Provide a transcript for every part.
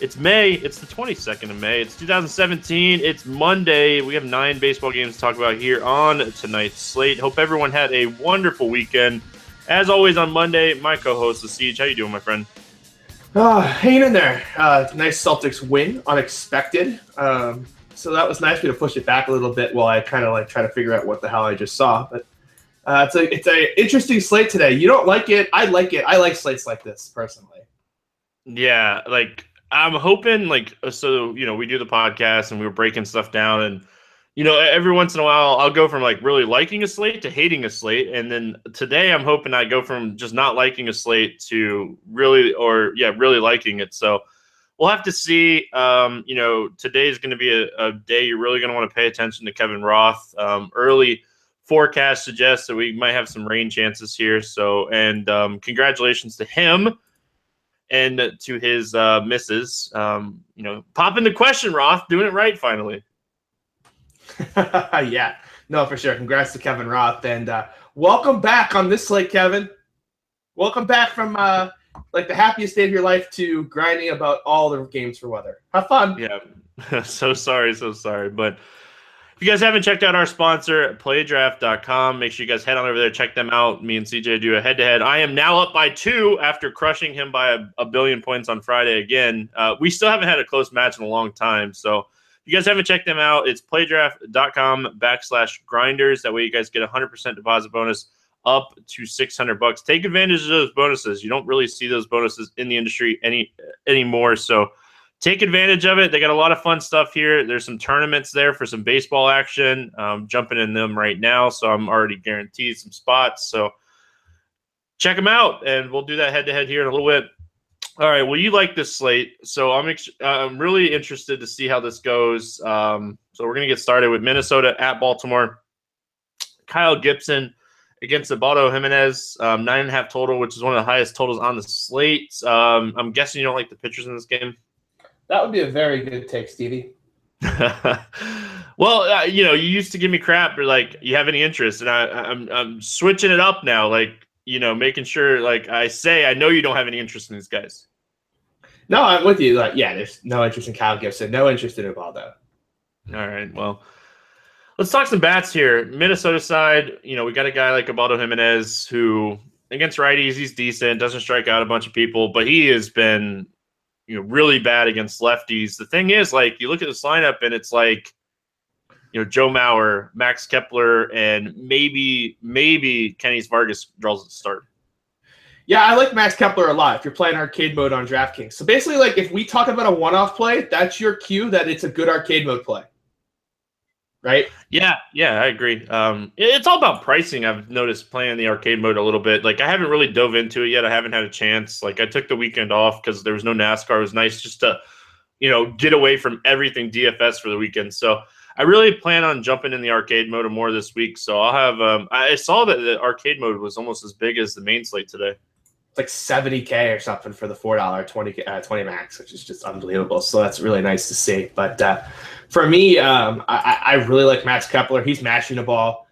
It's May. It's the 22nd of May. It's 2017. It's Monday. We have nine baseball games to talk about here on tonight's slate. Hope everyone had a wonderful weekend. As always on Monday, my co-host, The Siege. How you doing, my friend? Uh, hanging in there. Uh, nice Celtics win, unexpected. Um, so that was nice for me to push it back a little bit while I kind of like try to figure out what the hell I just saw. But uh, it's a it's a interesting slate today. You don't like it? I like it. I like slates like this personally. Yeah, like I'm hoping like uh, so you know we do the podcast and we were breaking stuff down and you know every once in a while I'll go from like really liking a slate to hating a slate. And then today I'm hoping I go from just not liking a slate to really or yeah really liking it. So we'll have to see um, you know today is going to be a, a, day you're really going to want to pay attention to Kevin Roth. Um, early forecast suggests that we might have some rain chances here. So and um, congratulations to him and to his uh, misses. Um, you know, popping the question, Roth, doing it right finally. yeah, no, for sure. Congrats to Kevin Roth, and uh, welcome back on this slate, Kevin. Welcome back from uh, like the happiest day of your life to grinding about all the games for weather. Have fun. Yeah, so sorry, so sorry, but if you guys haven't checked out our sponsor, playdraft.com, make sure you guys head on over there, check them out. Me and CJ do a head to head. I am now up by two after crushing him by a, a billion points on Friday again. Uh, we still haven't had a close match in a long time. So if you guys haven't checked them out, it's playdraft.com backslash grinders. That way you guys get a 100% deposit bonus up to 600 bucks. Take advantage of those bonuses. You don't really see those bonuses in the industry any anymore. So take advantage of it. They got a lot of fun stuff here. There's some tournaments there for some baseball action. I'm jumping in them right now, so I'm already guaranteed some spots. So check them out, and we'll do that head to head here in a little bit. All right. Well, you like this slate, so I'm ex- I'm really interested to see how this goes. Um, so we're gonna get started with Minnesota at Baltimore. Kyle Gibson against Ubaldo Jimenez, um, nine and a half total, which is one of the highest totals on the slate. Um, I'm guessing you don't like the pitchers in this game. That would be a very good take, Stevie. well, uh, you know, you used to give me crap, or like, you have any interest, and I, I'm I'm switching it up now, like, you know, making sure, like, I say, I know you don't have any interest in these guys. No, I'm with you. Like, yeah, there's no interest in Kyle Gibson, no interest in Ubaldo. All right, well, let's talk some bats here. Minnesota side, you know, we got a guy like Ubaldo Jimenez who against righties, he's decent, doesn't strike out a bunch of people, but he has been you know really bad against lefties. The thing is, like you look at this lineup and it's like you know Joe Mauer, Max Kepler, and maybe maybe Kennys Vargas draws the start. Yeah, I like Max Kepler a lot. If you're playing arcade mode on DraftKings, so basically, like if we talk about a one-off play, that's your cue that it's a good arcade mode play right? Yeah, yeah, I agree. Um, it's all about pricing. I've noticed playing the arcade mode a little bit. Like I haven't really dove into it yet. I haven't had a chance. Like I took the weekend off because there was no NASCAR. It was nice just to, you know, get away from everything DFS for the weekend. So I really plan on jumping in the arcade mode more this week. So I'll have. Um, I saw that the arcade mode was almost as big as the main slate today. Like seventy k or something for the four dollar 20, uh, 20 max, which is just unbelievable. So that's really nice to see. But uh, for me, um, I, I, really like Max Kepler. He's mashing the ball.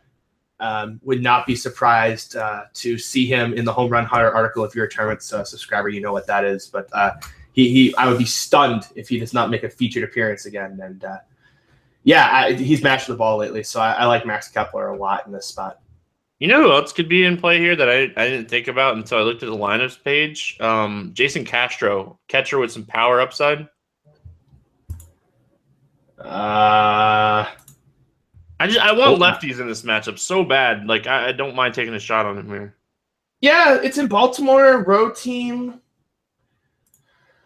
Um, would not be surprised uh, to see him in the home run hunter article. If you're a tournament uh, subscriber, you know what that is. But uh, he, he, I would be stunned if he does not make a featured appearance again. And uh, yeah, I, he's mashing the ball lately, so I, I, like Max Kepler a lot in this spot. You know who else could be in play here that I, I didn't think about until I looked at the lineups page? Um, Jason Castro, catcher with some power upside. Uh, I just I want Oh. lefties in this matchup so bad. Like I, I don't mind taking a shot on him here. yeah, it's in Baltimore, road team.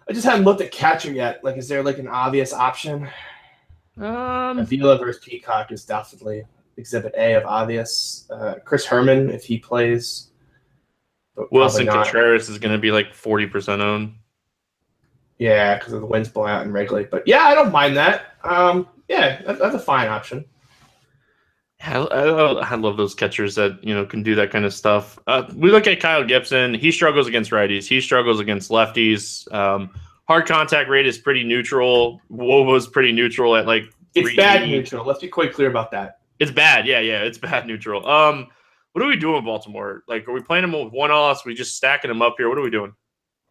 I just haven't looked at catcher yet. Like, is there like an obvious option? Um, Avila versus Peacock is definitely exhibit A of obvious. Uh, Chris Herrmann, if he plays. Willson. Contreras is going to be like forty percent owned. Yeah, because of the winds blowing out in Wrigley. But yeah, I don't mind that. Um, yeah, that, that's a fine option. I, I, I love those catchers that you know can do that kind of stuff. Uh, we look at Kyle Gibson; he struggles against righties. He struggles against lefties. Um, hard contact rate is pretty neutral. wOBA's pretty neutral at like It's bad neutral. Let's be quite clear about that. It's bad. Yeah, yeah, it's bad neutral. Um, what are we doing in Baltimore? Like, are we playing them with one offs? We just stacking them up here? What are we doing?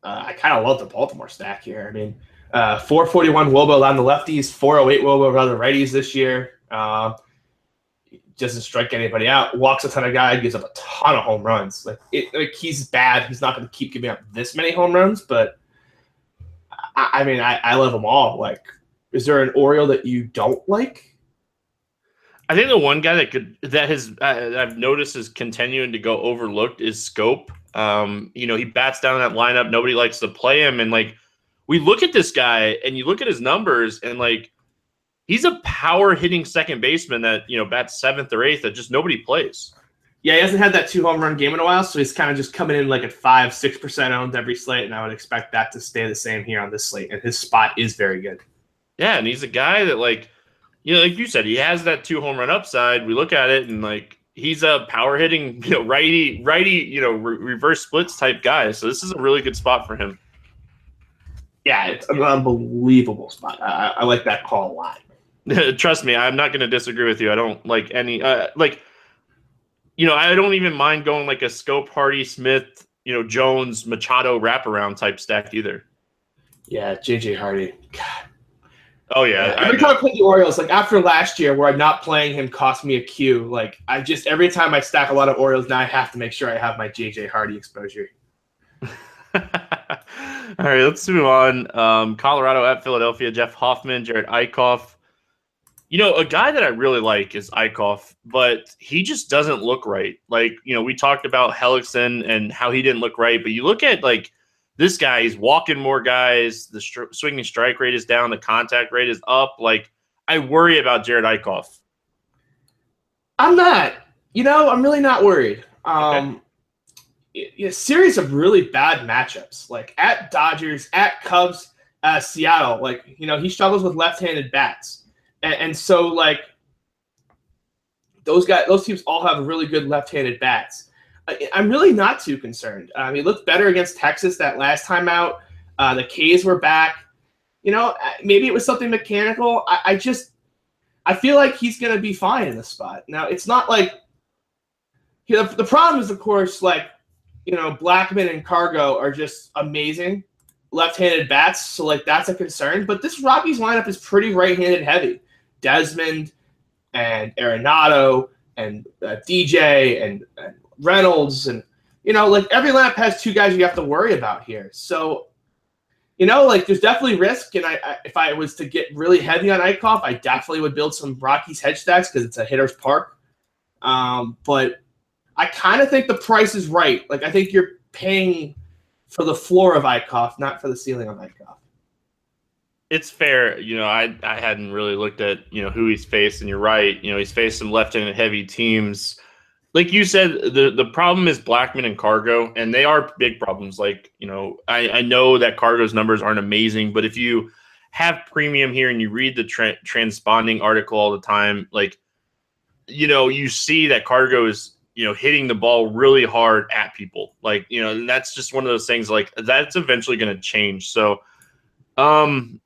Uh, I kind of love the Baltimore stack here. I mean, uh, 441 wOBA on the lefties, 408 wOBA on the righties this year. Uh, doesn't strike anybody out. Walks a ton of guys. Gives up a ton of home runs. Like, it, like he's bad. He's not going to keep giving up this many home runs. But I, I mean, I, I love them all. Like, is there an Oriole that you don't like? I think the one guy that could that has uh, I've noticed is continuing to go overlooked is Schoop. Um, you know, he bats down that lineup. Nobody likes to play him, and like we look at this guy and you look at his numbers, and like he's a power hitting second baseman that you know bats seventh or eighth that just nobody plays. Yeah, he hasn't had that two home run game in a while, so he's kind of just coming in like at five, six percent owned every slate, and I would expect that to stay the same here on this slate. And his spot is very good. Yeah, and he's a guy that like you know, like you said, he has that two home run upside. We look at it and like he's a power hitting, you know, righty, righty, you know, re- reverse splits type guy. So this is a really good spot for him. Yeah, it's an unbelievable spot. I, I like that call a lot. Trust me, I'm not going to disagree with you. I don't like any uh, like you know, I don't even mind going like a Schoop Hardy Smith, you know, Jones Machado wraparound type stack either. Yeah, JJ Hardy. God. Oh yeah, I every know. time I play the Orioles, like after last year where I'm not playing him cost me a Q. Like I just every time I stack a lot of Orioles, now I have to make sure I have my JJ Hardy exposure. All right, let's move on. Um, Colorado at Philadelphia. Jeff Hoffman, Jerad Eickhoff. You know, a guy that I really like is Eickhoff, but he just doesn't look right. Like, you know, we talked about Hellickson and how he didn't look right, but you look at like this guy, he's walking more guys. The swinging strike rate is down. The contact rate is up. Like, I worry about Jerad Eickhoff. I'm not. You know, I'm really not worried. Um, a- a series of really bad matchups, like at Dodgers, at Cubs, uh, Seattle. Like you know, he struggles with left-handed bats, and, and so like those guys, those teams all have really good left-handed bats. I, I'm really not too concerned. Um, he looked better against Texas that last time out. Uh, the K's were back. You know, uh, maybe it was something mechanical. I, I just I feel like he's going to be fine in the spot. Now, it's not like you know, the problem is, of course, like you know, Blackmon and Cargo are just amazing left-handed bats, so like that's a concern. But this Rockies lineup is pretty right-handed heavy. Desmond and Arenado and uh, DJ and, and Reynolds and you know, like every lineup has two guys you have to worry about here. So you know, like there's definitely risk. And I, I if I was to get really heavy on Eickhoff, I definitely would build some Rockies hedge stacks because it's a hitter's park. Um, but I kind of think the price is right. Like I think you're paying for the floor of Eickhoff, not for the ceiling of Eickhoff. it's fair. You know, I I hadn't really looked at you know who he's faced, and you're right. You know, he's faced some left-handed heavy teams. Like you said, the the problem is Blackmon and Cargo, and they are big problems. Like you know, I I know that Cargo's numbers aren't amazing, but if you have premium here and you read the tra- transponding article all the time, like you know, you see that Cargo is you know hitting the ball really hard at people. Like you know, and that's just one of those things. Like that's eventually going to change. So. Um,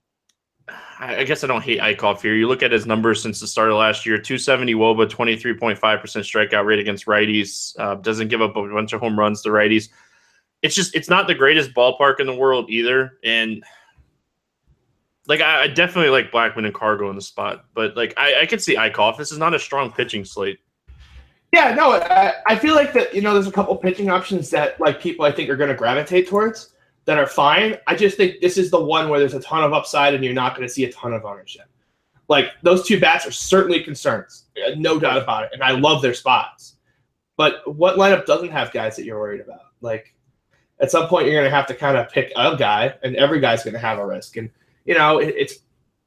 I guess I don't hate Eickhoff here. You look at his numbers since the start of last year 270 Woba, 23.5% strikeout rate against righties, uh, doesn't give up a bunch of home runs to righties. It's just, it's not the greatest ballpark in the world either. And like, I, I definitely like Blackmon and Cargo in the spot, but like, I, I could see Eickhoff. This is not a strong pitching slate. Yeah, no, I, I feel like that. You know, there's a couple pitching options that like people I think are going to gravitate towards that are fine. I just think this is the one where there's a ton of upside and you're not going to see a ton of ownership. Like those two bats are certainly concerns, uh, no doubt about it. And I love their spots. But what lineup doesn't have guys that you're worried about? Like at some point, you're going to have to kind of pick a guy, and every guy's going to have a risk. And you know, it, it's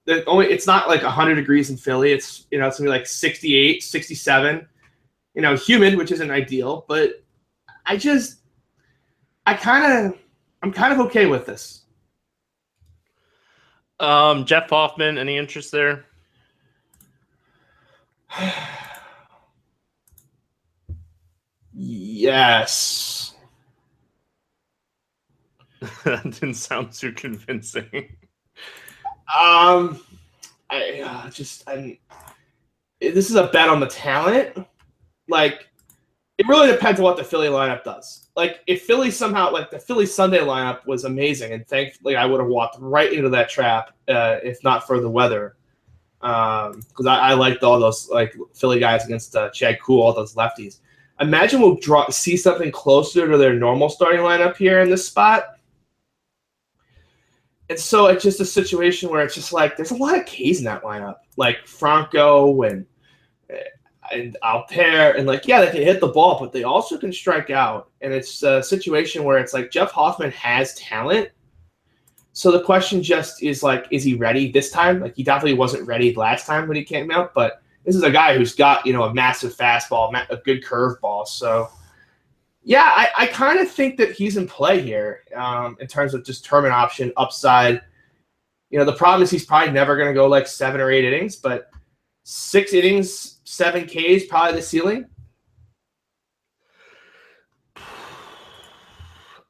the only it's not like 100 degrees in Philly. It's you know it's gonna be like 68, 67. You know, humid, which isn't ideal, but I just I kind of I'm kind of okay with this. Um, Jeff Hoffman, any interest there? yes. that didn't sound too convincing. Um, I uh, just I'm. This is a bet on the talent. Like, it really depends on what the Philly lineup does. Like, if Philly somehow, like the Philly Sunday lineup was amazing, and thankfully I would have walked right into that trap uh, if not for the weather. Um, because I, I liked all those like Philly guys against uh, Chad Kuhl, all those lefties. Imagine we'll draw see something closer to their normal starting lineup here in this spot and so it's just a situation where it's just like there's a lot of K's in that lineup, like Franco and and Alper, and like yeah, they can hit the ball, but they also can strike out. And it's a situation where it's like Jeff Hoffman has talent. So the question just is like, is he ready this time? Like he definitely wasn't ready last time when he came out, but this is a guy who's got you know a massive fastball, a good curveball. So yeah, I, I kind of think that he's in play here um, in terms of just tournament option upside. You know, the problem is he's probably never going to go like seven or eight innings, but six innings, seven Ks, probably the ceiling.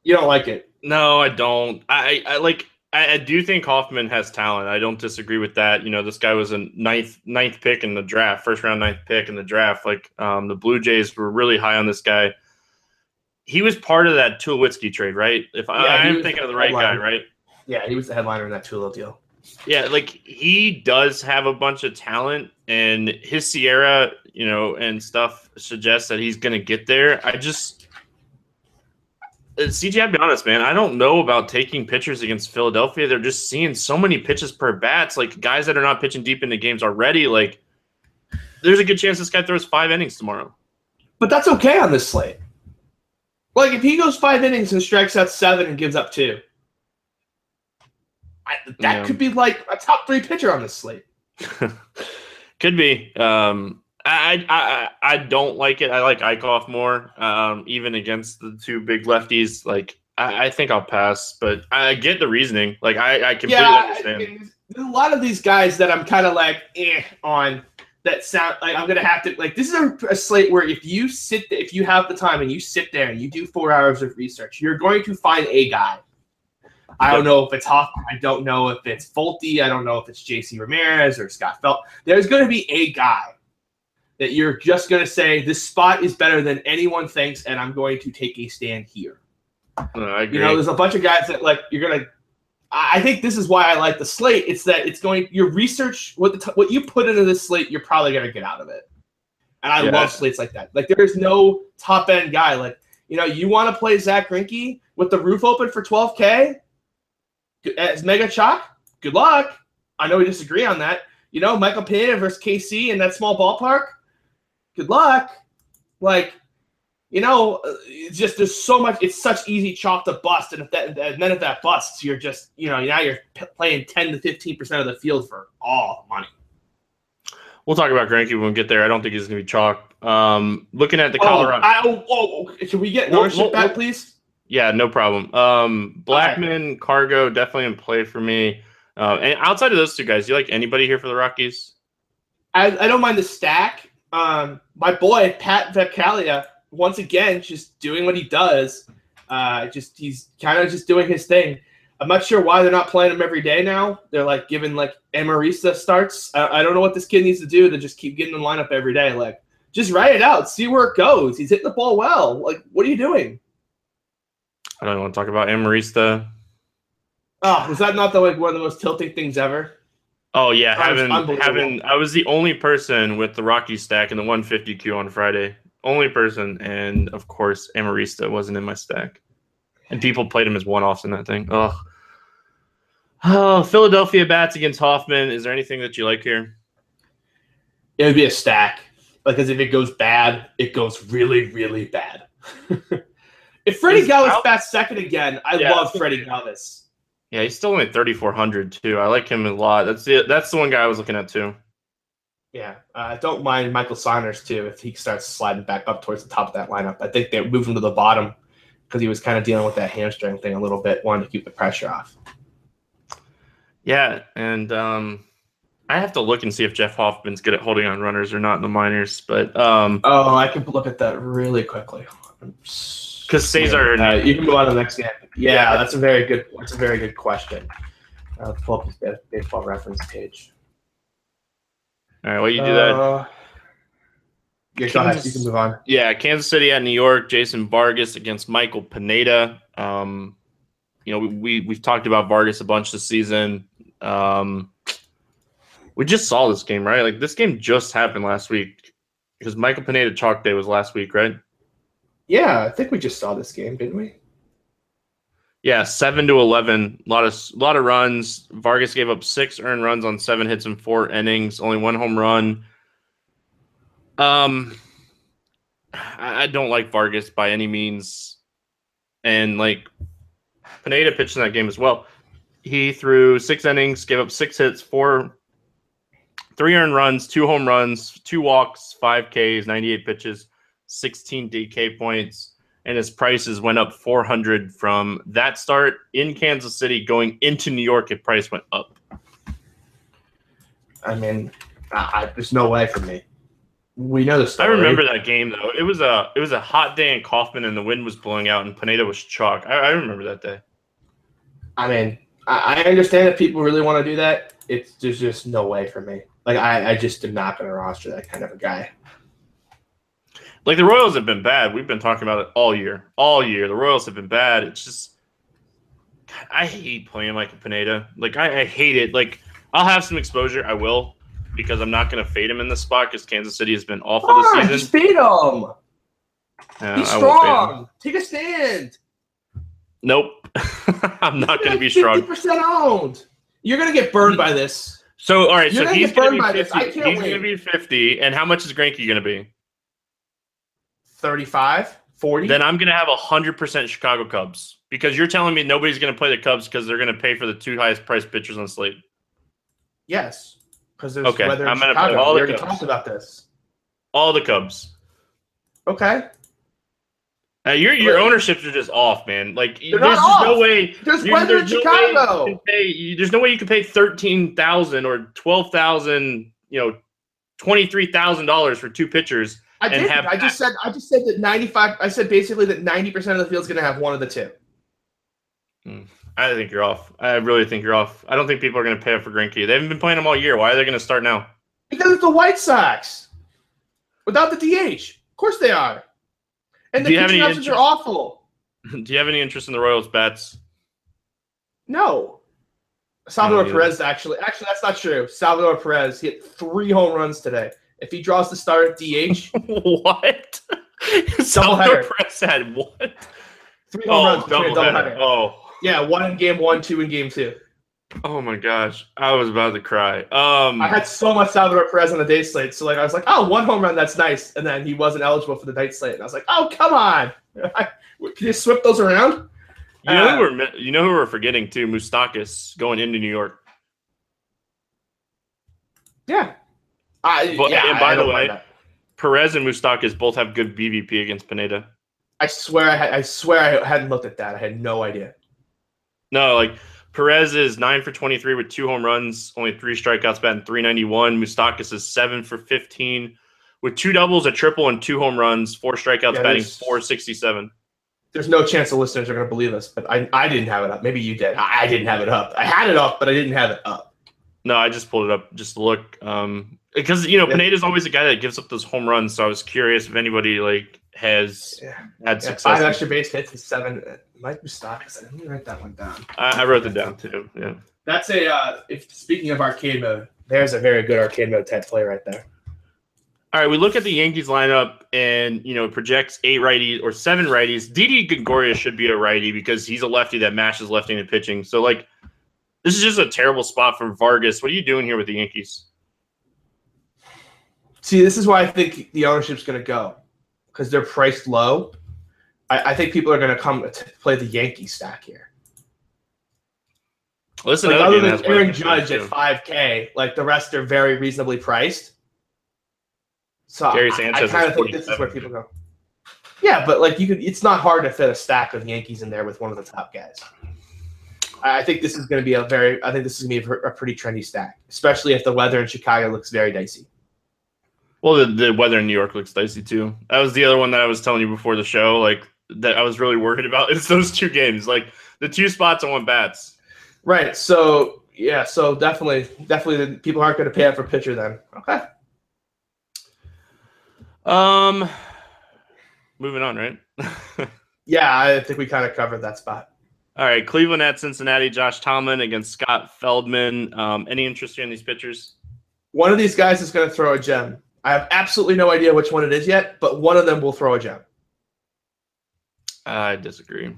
You don't like it? No, I don't. I, I like. I, I, do think Hoffman has talent. I don't disagree with that. You know, this guy was a ninth ninth pick in the draft, first round ninth pick in the draft. Like um, the Blue Jays were really high on this guy he was part of that Tulowitzki trade, right? If yeah, I, am thinking of the right headliner. guy, right? Yeah, he was the headliner in that Tulo deal. Yeah, like he does have a bunch of talent, and his SIERA, you know, and stuff suggests that he's going to get there. I just, uh, CJ, I'll be honest, man. I don't know about taking pitchers against Philadelphia. They're just seeing so many pitches per bats, like guys that are not pitching deep into games already. Like, there's a good chance this guy throws five innings tomorrow. But that's okay on this slate. Like if he goes five innings and strikes out seven and gives up two, I, that yeah. could be like a top three pitcher on this slate. could be. Um, I, I I don't like it. I like Eickhoff more, um, even against the two big lefties. Like I, I, think I'll pass, but I get the reasoning. Like I, I completely yeah, understand. I mean, a lot of these guys that I'm kind of like eh on that sound like I'm gonna have to like this is a, a, slate where if you sit if you have the time and you sit there and you do four hours of research, you're going to find a guy. I don't know if it's Hoffman. I don't know if it's Folty. I don't know if it's JC Ramirez or Scott Felt. There's going to be a guy that you're just going to say this spot is better than anyone thinks, and I'm going to take a stand here. Uh, I agree. You know, there's a bunch of guys that like you're going to I think this is why I like the slate. It's that it's going your research what the t- what you put into this slate, you're probably gonna get out of it. And I yeah. love slates like that. Like there's no top end guy. Like you know, you want to play Zack Greinke with the roof open for 12k as mega chalk. Good luck. I know we disagree on that. You know, Michael Pineda versus KC in that small ballpark. Good luck. Like you know, it's just there's so much. It's such easy chalk to bust, and if that and then if that busts, you're just you know now you're p- playing ten to fifteen percent of the field for all the money. We'll talk about Greinke when we get there. I don't think he's going to be chalk. Um, looking at the Colorado. Oh, oh, oh, should we get ownership we'll, back, please? Yeah, no problem. Um, Blackmon, right. Cargo, definitely in play for me. Uh, and outside of those two guys, do you like anybody here for the Rockies? I, I don't mind the stack. Um, my boy Pat Valaika once again just doing what he does. Uh, just he's kind of just doing his thing. I'm not sure why they're not playing him every day now. They're like giving like Amarista starts. I, I don't know what this kid needs to do to just keep getting the lineup every day. Like, just write it out, see where it goes. He's hitting the ball well. Like, what are you doing? I don't want to talk about Amarista. Oh, was that not the like one of the most tilting things ever? Oh yeah, oh, having having I was the only person with the Rocky stack in the 150 Q on Friday only person, and of course, Amarista wasn't in my stack. And people played him as one offs in that thing. Ugh. Oh, Philadelphia bats against Hoffman. Is there anything that you like here? It would be a stack because if it goes bad, it goes really, really bad. if Freddie Is Galvis Gal- bats second again, I Yeah. love Freddie Galvis. Yeah, he's still only 3,400 too. I like him a lot. That's the that's the one guy I was looking at too. Yeah, uh, don't mind Michael Saunders too if he starts sliding back up towards the top of that lineup. I think they moved him to the bottom because he was kind of dealing with that hamstring thing a little bit, wanting to keep the pressure off. Yeah, and um, I have to look and see if Jeff Hoffman's good at holding on runners or not in the minors. But um, Oh, I can look at that really quickly. Because Cesar, Uh, you can move on to the next game. Yeah, Yeah. that's a very good. That's a very good question. Uh, pull up his baseball reference page. all right, well you do that. Uh, yeah. Kansas- You can move on. Yeah, Kansas City at New York. Jason Vargas against Michael Pineda. Um, you know, we, we we've talked about Vargas a bunch this season. Um, we just saw this game, right? Like this game just happened last week because Michael Pineda chalk day was last week, right? Yeah, I think we just saw this game, didn't we? Yeah, seven to eleven. A lot of lot of runs. Vargas gave up six earned runs on seven hits in four innings. Only one home run. Um, I, don't like Vargas by any means, and like Pineda pitched in that game as well. He threw six innings, gave up six hits, four, three earned runs, two home runs, two walks, five Ks, ninety-eight pitches, sixteen DK points and his prices went up 400 from that start in Kansas City going into New York. His price went up. I mean, I, I, there's no way for me. We know the story. I remember that game though. It was a it was a hot day in Kauffman and the wind was blowing out and Pineda was chalk. I, I remember that day. I mean, I, I understand that people really want to do that. It's there's just no way for me. Like I, I just am not going to roster that kind of a guy. Like the Royals have been bad. We've been talking about it all year. All year. The Royals have been bad. It's just I hate playing Michael Pineda. Like I, I hate it. Like I'll have some exposure. I will because I'm not going to fade him in this spot because Kansas City has been awful Come this on, season. just beat him. Uh, Be I won't fade him. strong. Take a stand. Nope. I'm not going to be strong. Fifty percent owned. You're going to get burned by this. So, all right. You're so gonna he's going to be 50. He's going to be 50. And how much is Greinke going to be? 35, 40. Then I'm going to have 100% Chicago Cubs because you're telling me nobody's going to play the Cubs because they're going to pay for the two highest priced pitchers on the slate. yes, because there's Okay, weather I'm put Chicago. all we the already Cubs. talked about this. All the Cubs. Okay, Uh, your your ownerships are just off, man. Like They're there's just no way. there's you- weather in no Chicago. pay- you- there's no way you can pay thirteen thousand or twelve thousand. You know, twenty three thousand dollars for two pitchers. I did. have- I just said. I just said that 95. I said basically that 90 percent of the field's going to have one of the two. Hmm. I think you're off. I really think you're off. I don't think people are going to pay up for Greinke. They haven't been playing him all year. Why are they going to start now? Because it's the White Sox. Without the DH. Of course they are. And the pitching options are awful. Do you have any interest in the Royals bats? No. Salvador Perez actually actually that's not true. Salvador Perez hit three home runs today. If he draws the start at DH, what? Salvador Doubleheader. Perez had what? three home Oh, runs between a doubleheader. Oh, Yeah, one in game one, two in game two. oh my gosh! I was about to cry. Um, I had so much Salvador Perez on the day slate, so like I was like, oh, one home run, that's nice. And then he wasn't eligible for the night slate, and I was like, oh, come on, can you swip those around? you know uh, who we're you know who we're forgetting too? Mustakas going into New York. Yeah. I, But- yeah, and by I the way- Perez and Mustakas both have good BVP against Pineda. I swear I, had, I swear I hadn't looked at that. I had no idea. No, like Perez is nine for twenty three with two home runs, only three strikeouts, batting three ninety one. Mustakas is seven for fifteen with two doubles, a triple, and two home runs, four strikeouts, Yeah, batting four sixty seven. There's no chance the listeners are going to believe us, but I, I didn't have it up. Maybe you did. I, I didn't have it up. I had it up, but I didn't have it up. No, I just pulled it up just to look. Um, because you know Yeah. Pineda's always a guy that gives up those home runs, so I was curious if anybody like has Yeah. had Yeah, success. five extra base hits and seven. uh, Mike Mustakas. Let me write that one down. I, I wrote it down too. Yeah. That's a. Uh, if speaking of arcade mode, there's a very good arcade mode type play right there. All right, we look at the Yankees lineup and you know it projects eight righties or seven righties. Didi Gregorius should be a righty because he's a lefty that matches left-handed pitching. So like, this is just a terrible spot for Vargas. What are you doing here with the Yankees? See, this is why I think the ownership's going to go because they're priced low. I, I think people are going to come to play the Yankee stack here. Listen, Like, other than Aaron Judge at 5K, like the rest are very reasonably priced. So Gary I- I, kind of think this is where people go. Yeah, but like you could, it's not hard to fit a stack of Yankees in there with one of the top guys. I I think this is going to be a very, I think this is going to be a, a pretty trendy stack, especially if the weather in Chicago looks very dicey. Well, the, the weather in New York looks dicey too. That was the other one that I was telling you before the show. Like that, I was really worried about. It's those two games, like the two spots on one bats. Right. So yeah. So definitely, definitely, the people aren't going to pay up for pitcher then. Okay. Um, moving on, right? Yeah, I think we kind of covered that spot. All right, Cleveland at Cincinnati. Josh Tomlin against Scott Feldman. Um, any interest here in these pitchers? One of these guys is going to throw a gem. I have absolutely no idea which one it is yet, but one of them will throw a gem. I disagree.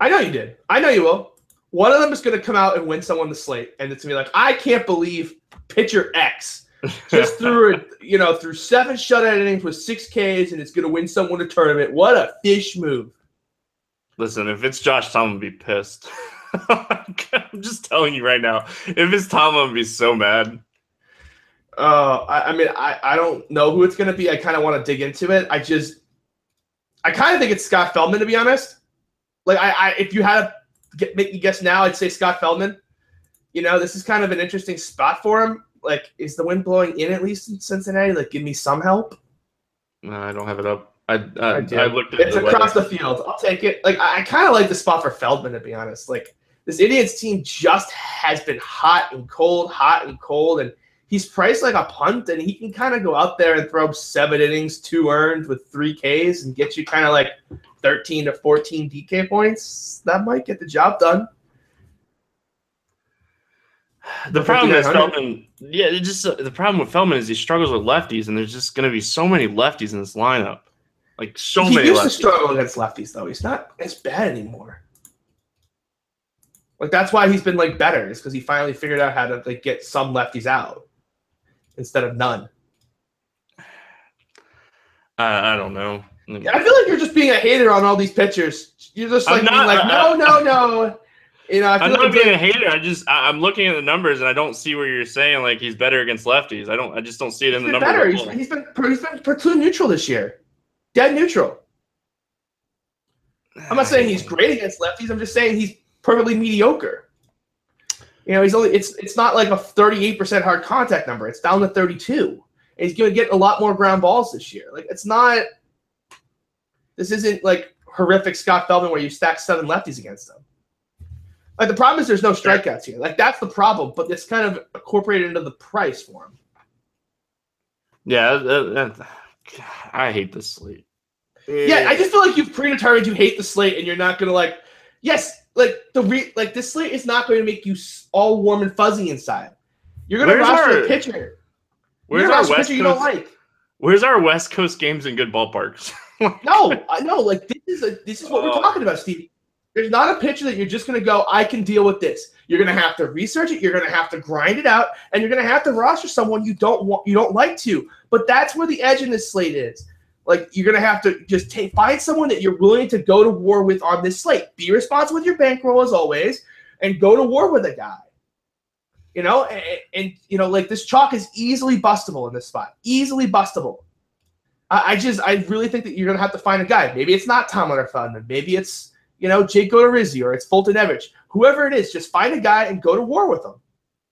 I know you did. I know you will. One of them is going to come out and win someone the slate, and it's going to be like, I can't believe pitcher X just threw it, you know, through seven shutout innings with six Ks, and it's going to win someone a tournament. What a fish move! Listen, if it's Josh Tomlin, I'd be pissed. I'm just telling you right now. If it's Tom, I'd be so mad. Uh, I, I mean, I, I don't know who it's going to be. I kind of want to dig into it. I just, I kind of think it's Scott Feldman, to be honest. Like, I, I if you had to get, make me guess now, I'd say Scott Feldman. You know, this is kind of an interesting spot for him. Like, is the wind blowing in at least in Cincinnati? Like, give me some help. No, I don't have it up. I I, do. I looked at It's the across weather. the field. I'll take it. Like, I, I kind of like the spot for Feldman, to be honest. Like, this Indians team just has been hot and cold, hot and cold, and he's priced like a punt, and he can kind of go out there and throw seven innings, two earned with three Ks, and get you kind of like 13 to 14 DK points. That might get the job done. The problem is 5900? Feldman. Yeah, just the problem with Feldman is he struggles with lefties, and there's just going to be so many lefties in this lineup, like so he many used to struggle against lefties, though. He's not as bad anymore. Like that's why he's been like better, is because he finally figured out how to like get some lefties out instead of none. I, I don't know. I feel like you're just being a hater on all these pitchers. You're just like not- like, no, no, no. You know, I feel I'm like not being a hater. I just I, I'm looking at the numbers and I don't see where you're saying like he's better against lefties. I don't. I just don't see it in the numbers. better. He's, he's been he's been platoon neutral this year, dead neutral. I'm not saying he's great against lefties. I'm just saying he's perfectly mediocre. You know, he's only it's it's not like a 38% hard contact number. It's down to 32. And he's going to get a lot more ground balls this year. Like it's not this isn't like horrific Scott Feldman where you stack seven lefties against him. Like the problem is there's no strikeouts here. Like that's the problem, but it's kind of incorporated into the price for him. Yeah, that- that- I hate this slate. Yeah, I just feel like you've predetermined you hate the slate, and you're not gonna like. Yes, like the re- like this slate is not going to make you all warm and fuzzy inside. You're gonna Where's roster our- a pitcher. Where's our gonna roster a West pitcher you don't like? Where's our West Coast games in good ballparks? No, I know. Like this is a this is what we're Oh. talking about, Steve. There's not a pitcher that you're just gonna go. I can deal with this. You're gonna have to research it. You're gonna have to grind it out, and you're gonna have to roster someone you don't want, you don't like to. But that's where the edge in this slate is. Like you're gonna have to just take find someone that you're willing to go to war with on this slate. Be responsible with your bankroll as always, and go to war with a guy. You know, and, and you know, like this chalk is easily bustable in this spot. Easily bustable. I, I just, I really think that you're gonna have to find a guy. Maybe it's not Tomlin or Feldman. Maybe it's you know Jake Odorizzi or it's Foltynewicz. Whoever it is, just find a guy and go to war with them.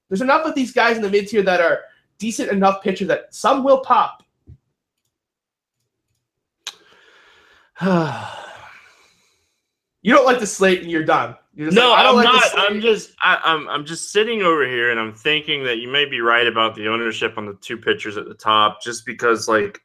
There's enough of these guys in the mid tier that are decent enough pitcher that some will pop. You don't like the slate and you're done. You're no, like, I don't I'm like not. I'm just I, I'm I'm just sitting over here and I'm thinking that you may be right about the ownership on the two pitchers at the top, just because like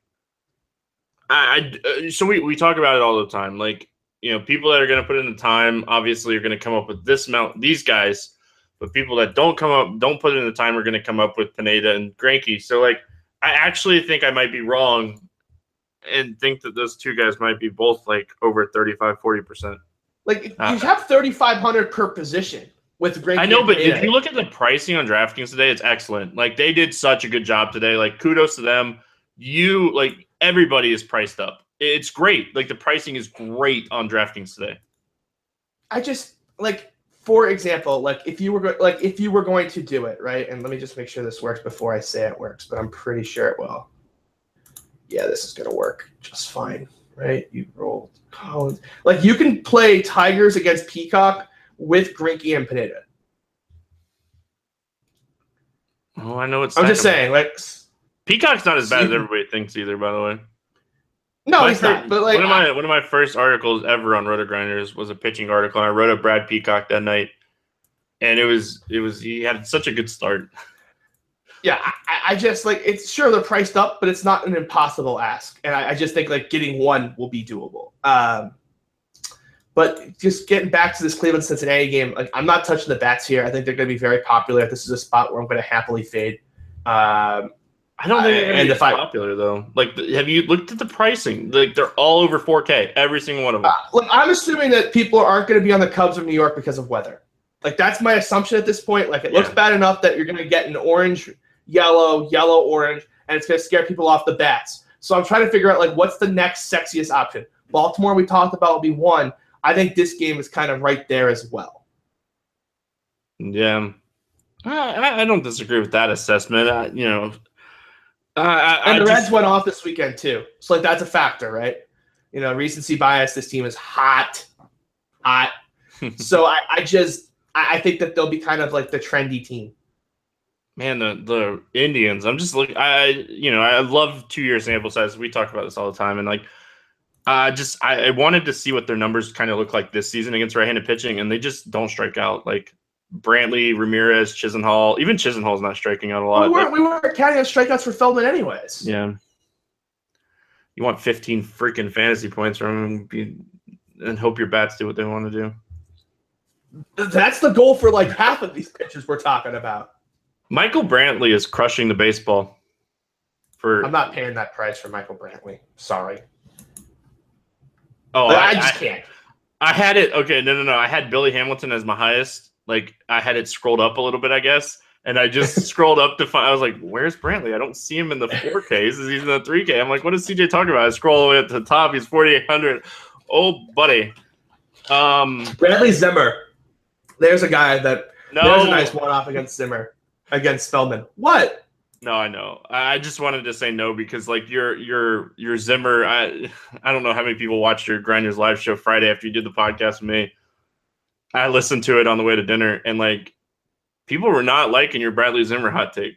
I, I uh, so we we talk about it all the time. Like you know, people that are going to put in the time obviously are going to come up with this amount. These guys, but people that don't come up don't put in the time are going to come up with Pineda and Greinke. So like I actually think I might be wrong and think that those two guys might be both like over 35 40 percent like Uh, you have 3,500 per position with Greinke I know, but if you look at the pricing on DraftKings today, it's excellent. Like they did such a good job today. Like kudos to them. you like everybody is priced up. It's great. Like the pricing is great on DraftKings today. I just like, for example, like if you were go- like if you were going to do it right, and let me just make sure this works before I say it works, but I'm pretty sure it will. Yeah, this is gonna work just fine, right? You roll Collins. Like you can play Tigers against Peacock with Greinke and Pineda. Oh, I know it's. I'm just saying, like, Peacock's not as bad as everybody thinks either. By the way, no, My he's not. But like, one of my one of my first articles ever on Roto Grinders was a pitching article, and I wrote up Brad Peacock that night, and it was it was he had such a good start. yeah, I, I just like it's sure they're priced up, but it's not an impossible ask, and I, I just think like getting one will be doable. Um, but just getting back to this Cleveland Cincinnati game, like I'm not touching the bats here. I think they're going to be very popular. This is a spot where I'm going to happily fade. Um, I don't think they're gonna be if I- popular though. Like, have you looked at the pricing? Like, they're all over 4K, every single one of them. uh, look, I'm assuming that people aren't going to be on the Cubs of New York because of weather. Like that's my assumption at this point. Like it looks bad enough that you're going to get an orange, yellow, yellow, orange, and it's going to scare people off the bats. So I'm trying to figure out like what's the next sexiest option. Baltimore we talked about will be one. I think this game is kind of right there as well. Yeah, I, I- don't disagree with that assessment. I, you know, I, I, And the just- Reds went off this weekend too. So like that's a factor, right? You know, recency bias. This team is hot, hot. so I, I just I, I think that they'll be kind of like the trendy team. Man, the the Indians. I'm just looking. I you know I love two year sample size. We talk about this all the time, and like. I just I, I wanted to see what their numbers kind of look like this season against right-handed pitching, and they just don't strike out. Like Brantley, Ramirez, Chisenhall, even Chisenhall's not striking out a we lot. weren't Like, we weren't counting on strikeouts for Feldman anyways. yeah, you want 15 freaking fantasy points from him, and hope your bats do what they want to do. That's the goal for like half of these pitches we're talking about. Michael Brantley is crushing the baseball. For I'm not paying that price for Michael Brantley. Sorry, oh, I, I just I- can't. I had it. Okay, no, no, no. I had Billy Hamilton as my highest. Like I had it scrolled up a little bit, I guess, and I just scrolled up to find. I was like, "Where's Brantley? I don't see him in the 4K. He's in the 3K." I'm like, "What is CJ talking about?" I scroll all the way up to the top. He's 4,800. Oh, buddy. Um, Bradley Zimmer. There's a guy that no, there's a nice one off against Zimmer against Feldman. What? no, I know. I just wanted to say no because like your your your Zimmer. I I don't know how many people watched your Grinders live show Friday after you did the podcast with me. I listened to it on the way to dinner, and like people were not liking your Bradley Zimmer hot take.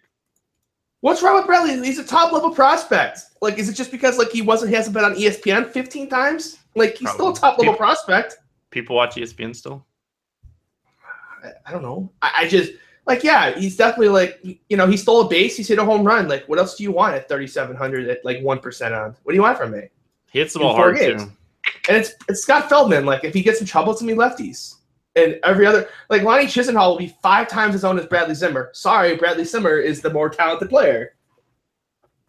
What's wrong with Bradley? He's a top level prospect. Like, is it just because like he wasn't he hasn't been on ESPN 15 times? Like he's still a top level People- prospect. People watch ESPN still. I, I don't know. I, I just like yeah, he's definitely like you know he stole a base, he's hit a home run. Like what else do you want at 3700 at like one percent on? What do you want from me? He hits the ball hard games. too. And it's it's Scott Feldman. Like if he gets in trouble, it's gonna be lefties. And every other like Lonnie Chisenhall will be five times as owned as Bradley Zimmer. Sorry, Bradley Zimmer is the more talented player.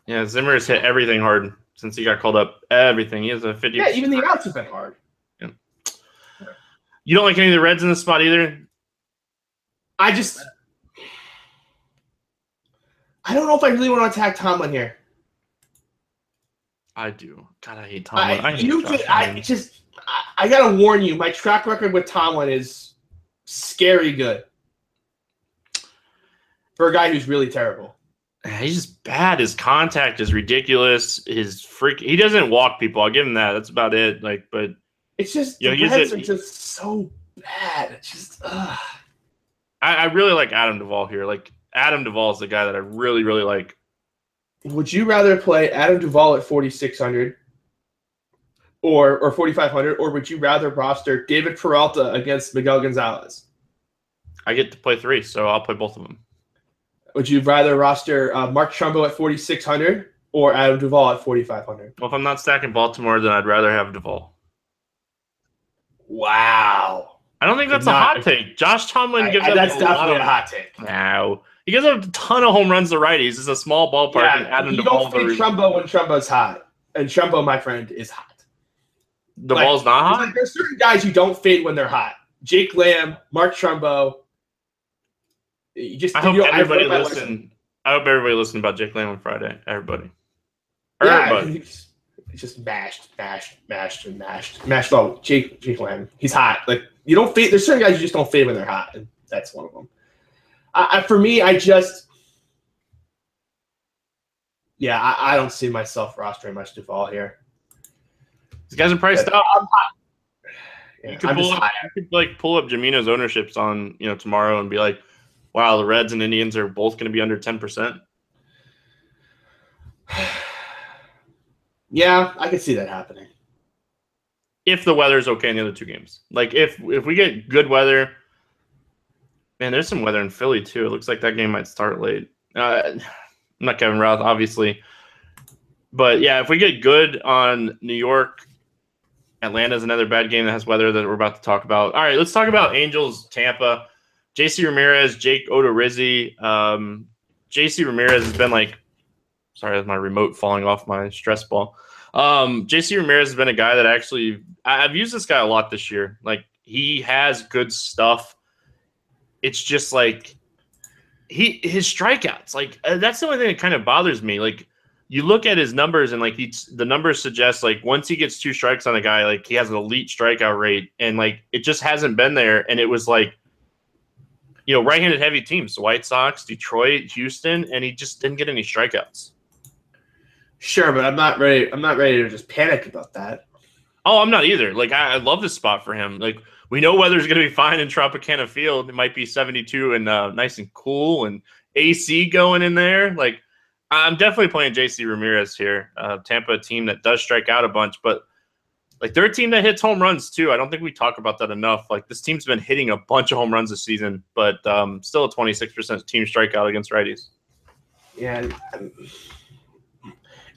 Yeah, Zimmer has hit everything hard since he got called up. Everything. He has a fifty. Yeah, even the outs have been hard. Yeah. you don't like any of the Reds in this spot either. I just I don't know if I really want to attack Tomlin here. I do. God, I hate I, Tomlin. I, hate you Josh just, I just I, I gotta warn you, my track record with Tomlin is scary good. For a guy who's really terrible. He's just bad. His contact is ridiculous. His freak. He doesn't walk people. I'll give him that. That's about it. Like, but It's just Yeah, the he's Reds are just so bad. It's just ugh. I, I really like Adam Duvall here. Like Adam Duvall is the guy that I really, really like. Would you rather play Adam Duvall at 4600 or or 4500 or would you rather roster David Peralta against Miguel Gonzalez? I get to play three, so I'll play both of them. Would you rather roster uh, Mark Trumbo at 4600 or Adam Duvall at 4500? Well, if I'm not stacking Baltimore, then I'd rather have Duvall. Wow. I don't think that's Not- a hot take. Josh Tomlin I- gives I- up that's a definitely lot a of hot take. No, he gives up a ton of home runs to righties. It's a small ballpark. and Yeah, Adam you Duvall, don't fade Trumbo when Trumbo's hot. And Trumbo, my friend, is hot. The ball's not hot. like there's certain guys you don't fade when they're hot. Jake Lamb, Mark Trumbo. You just I hope you know, everybody learned listen. I hope everybody listened about Jake Lamb on Friday. Everybody. Hurt, yeah, just mashed, mashed, mashed, and mashed, mashed. Oh, Jake, Jake Lamb, he's hot. Like you don't fade. There's certain guys you just don't fade when they're hot, and that's one of them. I, I for me, I just, yeah, I, I don't see myself rostering much Duval here. these guys are priced out. Yeah, You could pull up, you could like pull up Jamino's ownerships on you know tomorrow and be like, wow, the Reds and Indians are both going to be under ten percent. Yeah, I could see that happening. If the weather's okay in the other two games, like if if we get good weather, man, there's some weather in Philly too. It looks like that game might start late. Uh, I'm not Kevin Roth, obviously, but yeah, if we get good on New York, Atlanta's another bad game that has weather that we're about to talk about. All right, let's talk about Angels Tampa. JC Ramirez, Jake Odorizzi. Um, JC Ramirez has been like, sorry, that's my remote falling off my stress ball. Um, JC Ramirez has been a guy that actually I've used this guy a lot this year. Like he has good stuff. It's just like he his strikeouts. Like uh, that's the only thing that kind of bothers me. Like you look at his numbers and like he's the numbers suggest like once he gets two strikes on a guy, like he has an elite strikeout rate, and like it just hasn't been there. And it was like you know right-handed heavy teams, White Sox, Detroit, Houston, and he just didn't get any strikeouts. Sure, but I'm not ready. I'm not ready to just panic about that. Oh, I'm not either. Like I, I love this spot for him. Like we know weather's going to be fine in Tropicana Field. It might be 72 and uh, nice and cool, and AC going in there. Like I'm definitely playing JC Ramirez here. Uh, Tampa team that does strike out a bunch, but like they're a team that hits home runs too. I don't think we talk about that enough. Like this team's been hitting a bunch of home runs this season, but um, still a 26% team strikeout against righties. Yeah.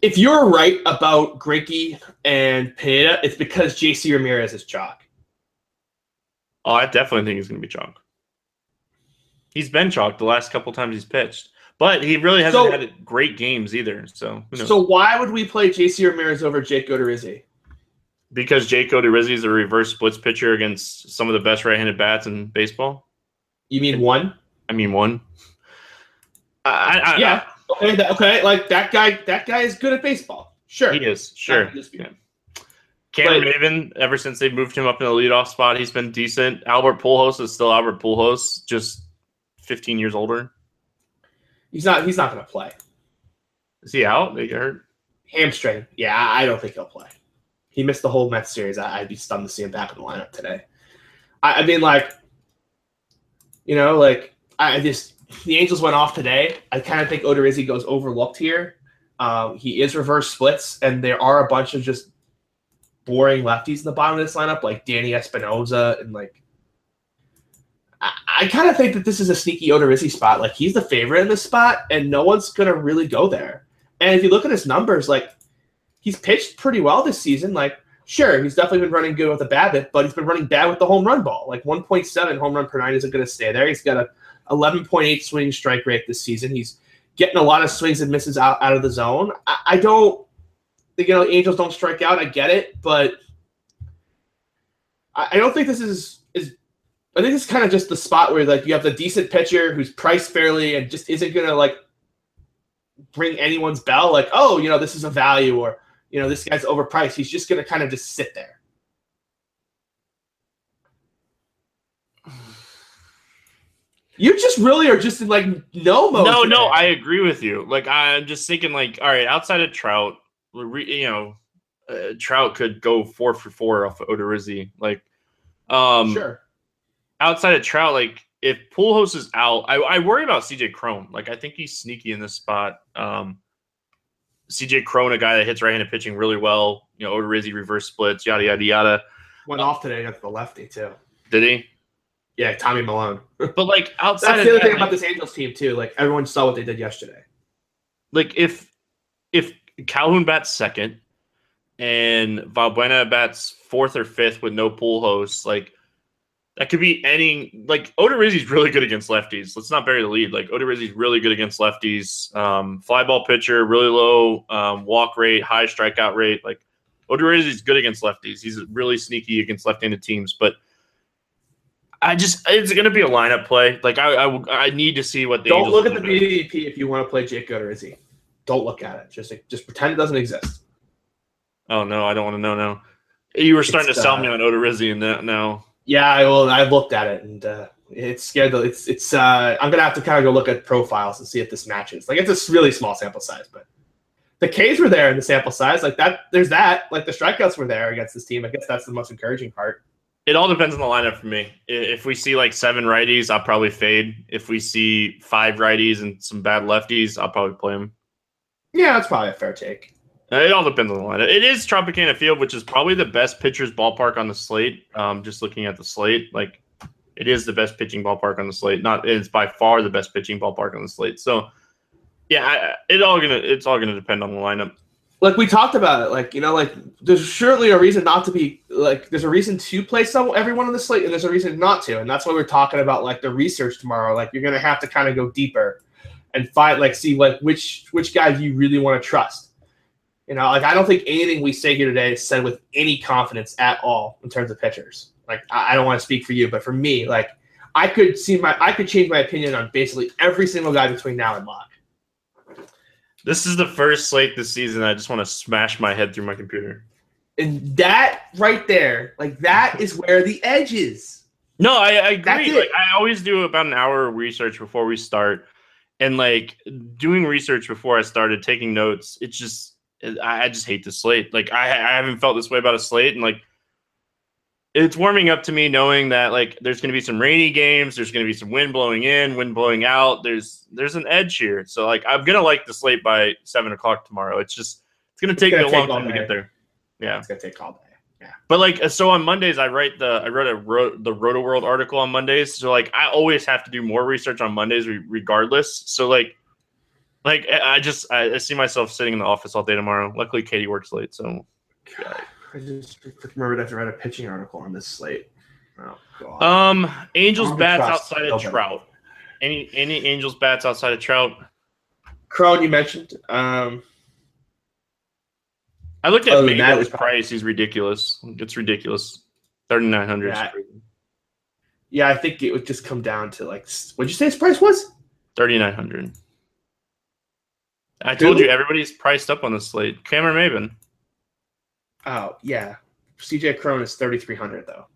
If you're right about Greinke and Pineda, it's because JC Ramirez is chalk. Oh, I definitely think he's going to be chalk. He's been chalk the last couple times he's pitched, but he really hasn't So- had great games either. So? So why would we play JC Ramirez over Jake Odorizzi? because Jake Odorizzi is a reverse splits pitcher against some of the best right-handed bats in baseball. You mean one? I mean, one. I, I, Yeah. Okay. That, okay. Like that guy. That guy is good at baseball. Sure. he is sure. Disputed. But- Maybin, ever since they moved him up in the leadoff spot, he's been decent. Albert Pujols is still Albert Pujols, just 15 years older. He's not. He's not going to play. Is he out? They get hurt. Hamstring. Yeah, I don't think he'll play. He missed the whole Mets series. I, I'd be stunned to see him back in the lineup today. I, I mean, like, you know, like I I just the Angels went off today. I kind of think Odorizzi goes overlooked here. Um, he is reverse splits, and there are a bunch of just boring lefties in the bottom of this lineup, like Danny Espinosa and like. I, I kind of think that this is a sneaky Odorizzi spot. Like he's the favorite in this spot, and no one's gonna really go there. And if you look at his numbers, like he's pitched pretty well this season. Like, sure, he's definitely been running good with the BABIP, but he's been running bad with the home run ball. Like 1.7 home run per nine isn't to stay there. He's got a 11.8 swing strike rate this season. He's getting a lot of swings and misses out, out of the zone. I, I don't, you know, Angels don't strike out. I get it, but I, I don't think this is is. I think is kind of just the spot where like you have the decent pitcher who's priced fairly and just isn't going to like bring anyone's bell. Like, oh, you know, this is a value or you know, this guy's overpriced. He's just going to kind of just sit there. You just really are just in like no mode. No, today. no, I agree with you. Like I'm just thinking, like, all right, outside of Trout, you know, uh, Trout could go four for four off of Odorizzi. Like, um, sure. outside of Trout, like if Pujols is out, I, I worry about CJ Cron. Like I think he's sneaky in this spot. Um, CJ Cron, a guy that hits right-handed pitching really well. You know, Odorizzi reverse splits, yada yada yada. Went off today against the lefty too. Did he? Yeah, Tommy Milone. But like outside That's of the other that, thing like- about this Angels team too. Like everyone saw what they did yesterday. like if if Calhoun bats second and Valbuena bats fourth or fifth with no Pujols. like that could be any like Odorizzi's really good against lefties. Let's not bury the lead. Like Odorizzi's really good against lefties. Um, fly ball pitcher, really low um, walk rate, high strikeout rate. Like Odorizzi's good against lefties. He's really sneaky against left-handed teams, but. I just it's going to be a lineup play. Like I, I, I need to see what the Don't Angels look at the do. BVP if you want to play Jake Odorizzi. Don't look at it. Just just pretend it doesn't exist. Oh no, I don't want to know now. You were starting It's, to sell uh, me on Odorizzi and that now. Yeah, I will. I looked at it and uh, it's scared. The, it's it's. Uh, I'm gonna have to kind of go look at profiles and see if this matches. Like it's a really small sample size, but the K's were there in the sample size. Like that. There's that. Like the strikeouts were there against this team. I guess that's the most encouraging part. It all depends on the lineup for me. If we see like seven righties, I'll probably fade. If we see five righties and some bad lefties, I'll probably play them. Yeah, that's probably a fair take. Uh, It all depends on the lineup. It is Tropicana Field, which is probably the best pitcher's ballpark on the slate. Um, just looking at the slate, like it is the best pitching ballpark on the slate. Not it's by far the best pitching ballpark on the slate. So, yeah, I, it all gonna it's all gonna depend on the lineup. Like we talked about it. Like you know, like there's surely a reason not to be like. There's a reason to play some everyone on the slate, and there's a reason not to, and that's why we're talking about like the research tomorrow. Like you're gonna have to kind of go deeper and find like see like which which guys you really want to trust. You know, like I don't think anything we say here today is said with any confidence at all in terms of pitchers. Like I, I don't want to speak for you, but for me, like I could see my I could change my opinion on basically every single guy between now and lock. This is the first slate this season. I just want to smash my head through my computer. And that right there, like that is where the edge is. No, I, I agree. Like I always do about an hour of research before we start, and like doing research before I started taking notes. It's just I, I just hate the slate. Like I I haven't felt this way about a slate, and like it's warming up to me knowing that like there's going to be some rainy games. There's going to be some wind blowing in, wind blowing out. There's there's an edge here. So like I'm gonna like the slate by seven o'clock tomorrow. It's just it's gonna take gonna me a long take all time to get there. Yeah. It's gonna take all day. But like, so on Mondays, I write the I wrote a ro- the Roto World article on Mondays. So like, I always have to do more research on Mondays, re- regardless. So like, like I I just I, I see myself sitting in the office all day tomorrow. Luckily, Katie works late, so I just remembered I have to write a pitching article on this slate. Oh god. um, Angels bats outside of nobody. Trout. Any any Angels bats outside of Trout? Cron, you mentioned. Um, I looked at Mayhew's price. He's ridiculous. It's ridiculous. Thirty nine hundred. Yeah. yeah, I think it would just come down to like, what'd you say his price was? Thirty nine hundred. I told Who? you everybody's priced up on the slate. Cameron Maybin. Oh yeah, CJ Cron is thirty three hundred though.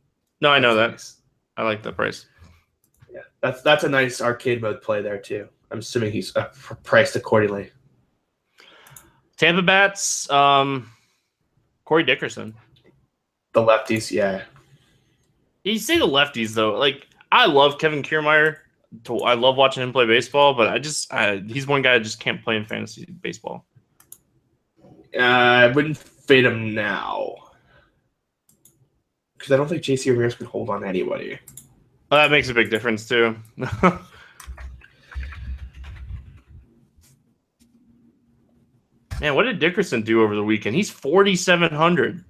No, I know that. Nice. I like that price. Yeah, that's that's a nice arcade mode play there too. I'm assuming he's uh, priced accordingly. Tampa bats. Um, Corey Dickerson. The lefties, yeah. You say the lefties though. Like I love Kevin Kiermaier. To, I love watching him play baseball, but I just I, he's one guy I just can't play in fantasy baseball. Uh, I wouldn't fade him now because I don't think JC Ramirez can hold on anybody. Well, that makes a big difference too. Man, what did Dickerson do over the weekend? He's forty seven hundred.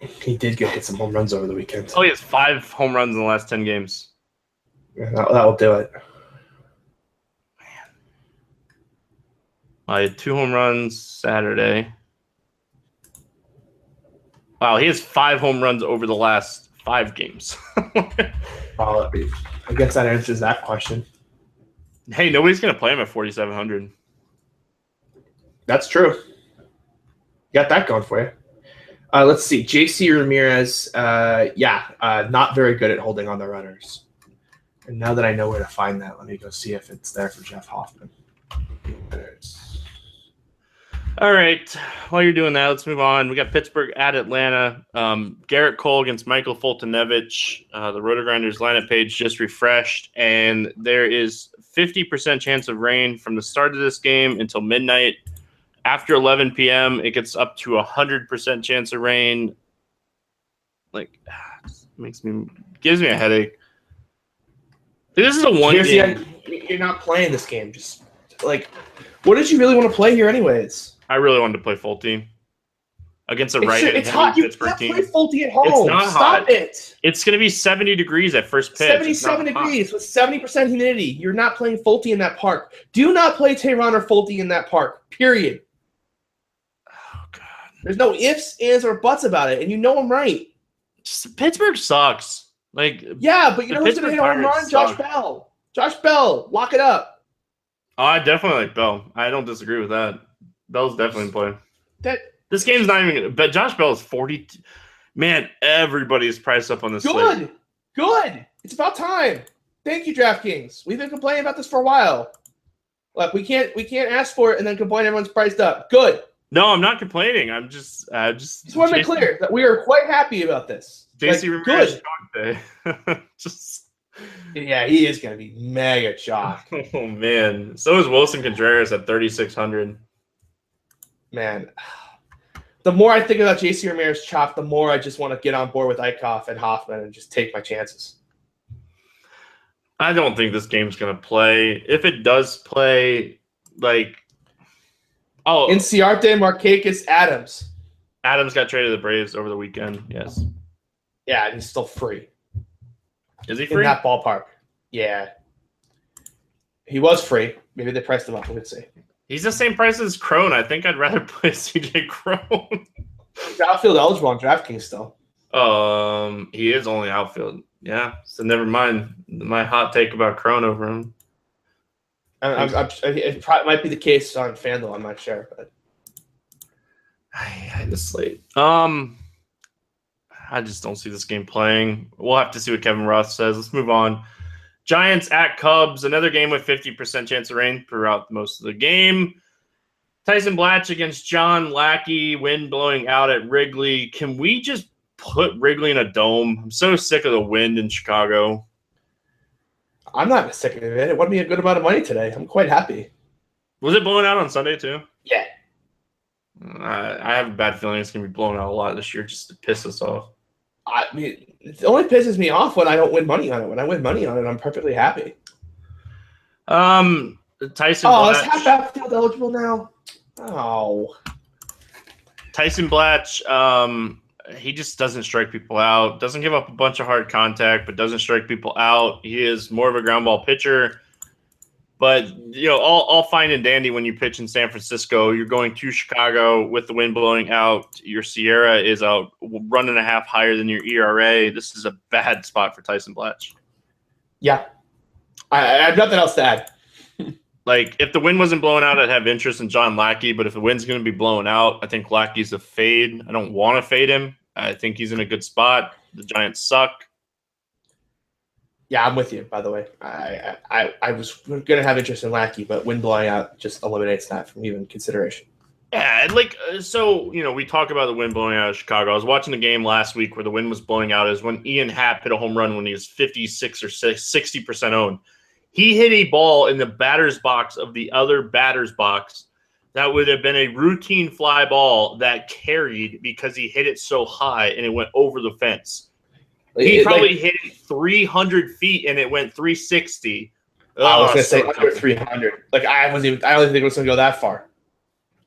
He did get hit some home runs over the weekend. Oh, he has five home runs in the last ten games. Yeah, that, that will do it. Man. I had two home runs Saturday. Wow, he has five home runs over the last five games. Well, I guess that answers that question. hey, nobody's gonna play him at forty seven hundred. That's true. Got that going for you. Uh, let's see. JC Ramirez, uh, yeah, uh, not very good at holding on the runners. And now that I know where to find that, let me go see if it's there for Jeff Hoffman. All right, while you're doing that, let's move on. We got Pittsburgh at Atlanta. Um, Gerrit Cole against Michael Foltynewicz. Uh, the RotoGrinders lineup page just refreshed, and there is 50% chance of rain from the start of this game until midnight. After 11 p.m., it gets up to a 100% chance of rain. Like, ah, makes me gives me a headache. This is a one Here's game. end. You're not playing this game. Just like, what did you really want to play here, anyways? I really wanted to play Folty against a It's, right it's hot. You can't team. play Folty at home. not Stop hot. it. It's going to be 70 degrees at first pitch. It's not 77 hot. degrees with 70% humidity. You're not playing Folty in that park. Do not play Teheran or Folty in that park. Period. There's no ifs, ands, or buts about it, and you know I'm right. Just, Pittsburgh sucks. Like, Yeah, but you know who's going to hit a home run? Josh. Bell. Josh Bell, lock it up. Oh, I definitely like Bell. I don't disagree with that. Bell's definitely in play. That This game's not even but Josh Bell is 40. Man, everybody's priced up on this slate. good, good. It's about time. Thank you, DraftKings. We've been complaining about this for a while. Like we can't we can't ask for it and then complain everyone's priced up. Good. No, I'm not complaining. I'm just I just Just want to be Jason- clear that we are quite happy about this. JC Like, Ramirez good. just Yeah, he is going to be mega shocked, oh man. So is Willson Contreras at 3600. man. The more I think about JC Ramirez chalk, the more I just want to get on board with Eickhoff and Hoffman and just take my chances. I don't think this game's gonna play. If it does play, like oh, Inciarte, Markakis, Adams. Adams got traded to the Braves over the weekend. Yes, Yeah, and he's still free. is he in free? that ballpark. Yeah. He was free. Maybe they priced him up. Let's see. He's the same price as Cron. I think I'd rather play CJ Cron. He's outfield eligible on DraftKings still. um, he is only outfield. Yeah, so never mind my hot take about Cron over him. I'm, I'm, it might be the case on FanDuel. I'm not sure, but I, I just slate. Um, I just don't see this game playing. We'll have to see what Kevin Roth says. Let's move on. Giants at Cubs, another game with 50% chance of rain throughout most of the game. Tyson Blach against John Lackey, wind blowing out at Wrigley. Can we just put Wrigley in a dome? I'm so sick of the wind in Chicago. I'm not sick of it. It won me a good amount of money today. I'm quite happy. Was it blowing out on Sunday too? Yeah. I, I have a bad feeling it's going to be blowing out a lot this year just to piss us off. I mean, it only pisses me off when I don't win money on it. When I win money on it, I'm perfectly happy. Um, Tyson Oh, is half outfield eligible now? Oh, Tyson Blach, um, he just doesn't strike people out. Doesn't give up a bunch of hard contact, but doesn't strike people out. He is more of a ground ball pitcher. But you know, all, all fine and dandy when you pitch in San Francisco. You're going to Chicago with the wind blowing out. Your SIERA is a run and a half higher than your ERA. This is a bad spot for Tyson Blach. yeah. I, I have nothing else to add. Like if the wind wasn't blowing out, I'd have interest in John Lackey. But if the wind's going to be blowing out, I think Lackey's a fade. I don't want to fade him. I think he's in a good spot. The Giants suck. Yeah, I'm with you. By the way, I I, I was gonna have interest in Lackey, but wind blowing out just eliminates that from even consideration. Yeah, and like uh, so, you know, we talk about the wind blowing out of Chicago. I was watching the game last week where the wind was blowing out. Is when Ian Happ hit a home run when he was fifty six or sixty percent owned. He hit a ball in the batter's box of the other batter's box that would have been a routine fly ball that carried because he hit it so high and it went over the fence. He probably like, hit it 300 feet and it went 360. I was gonna say so under 300. Like I wasn't even. I don't think it was gonna go that far.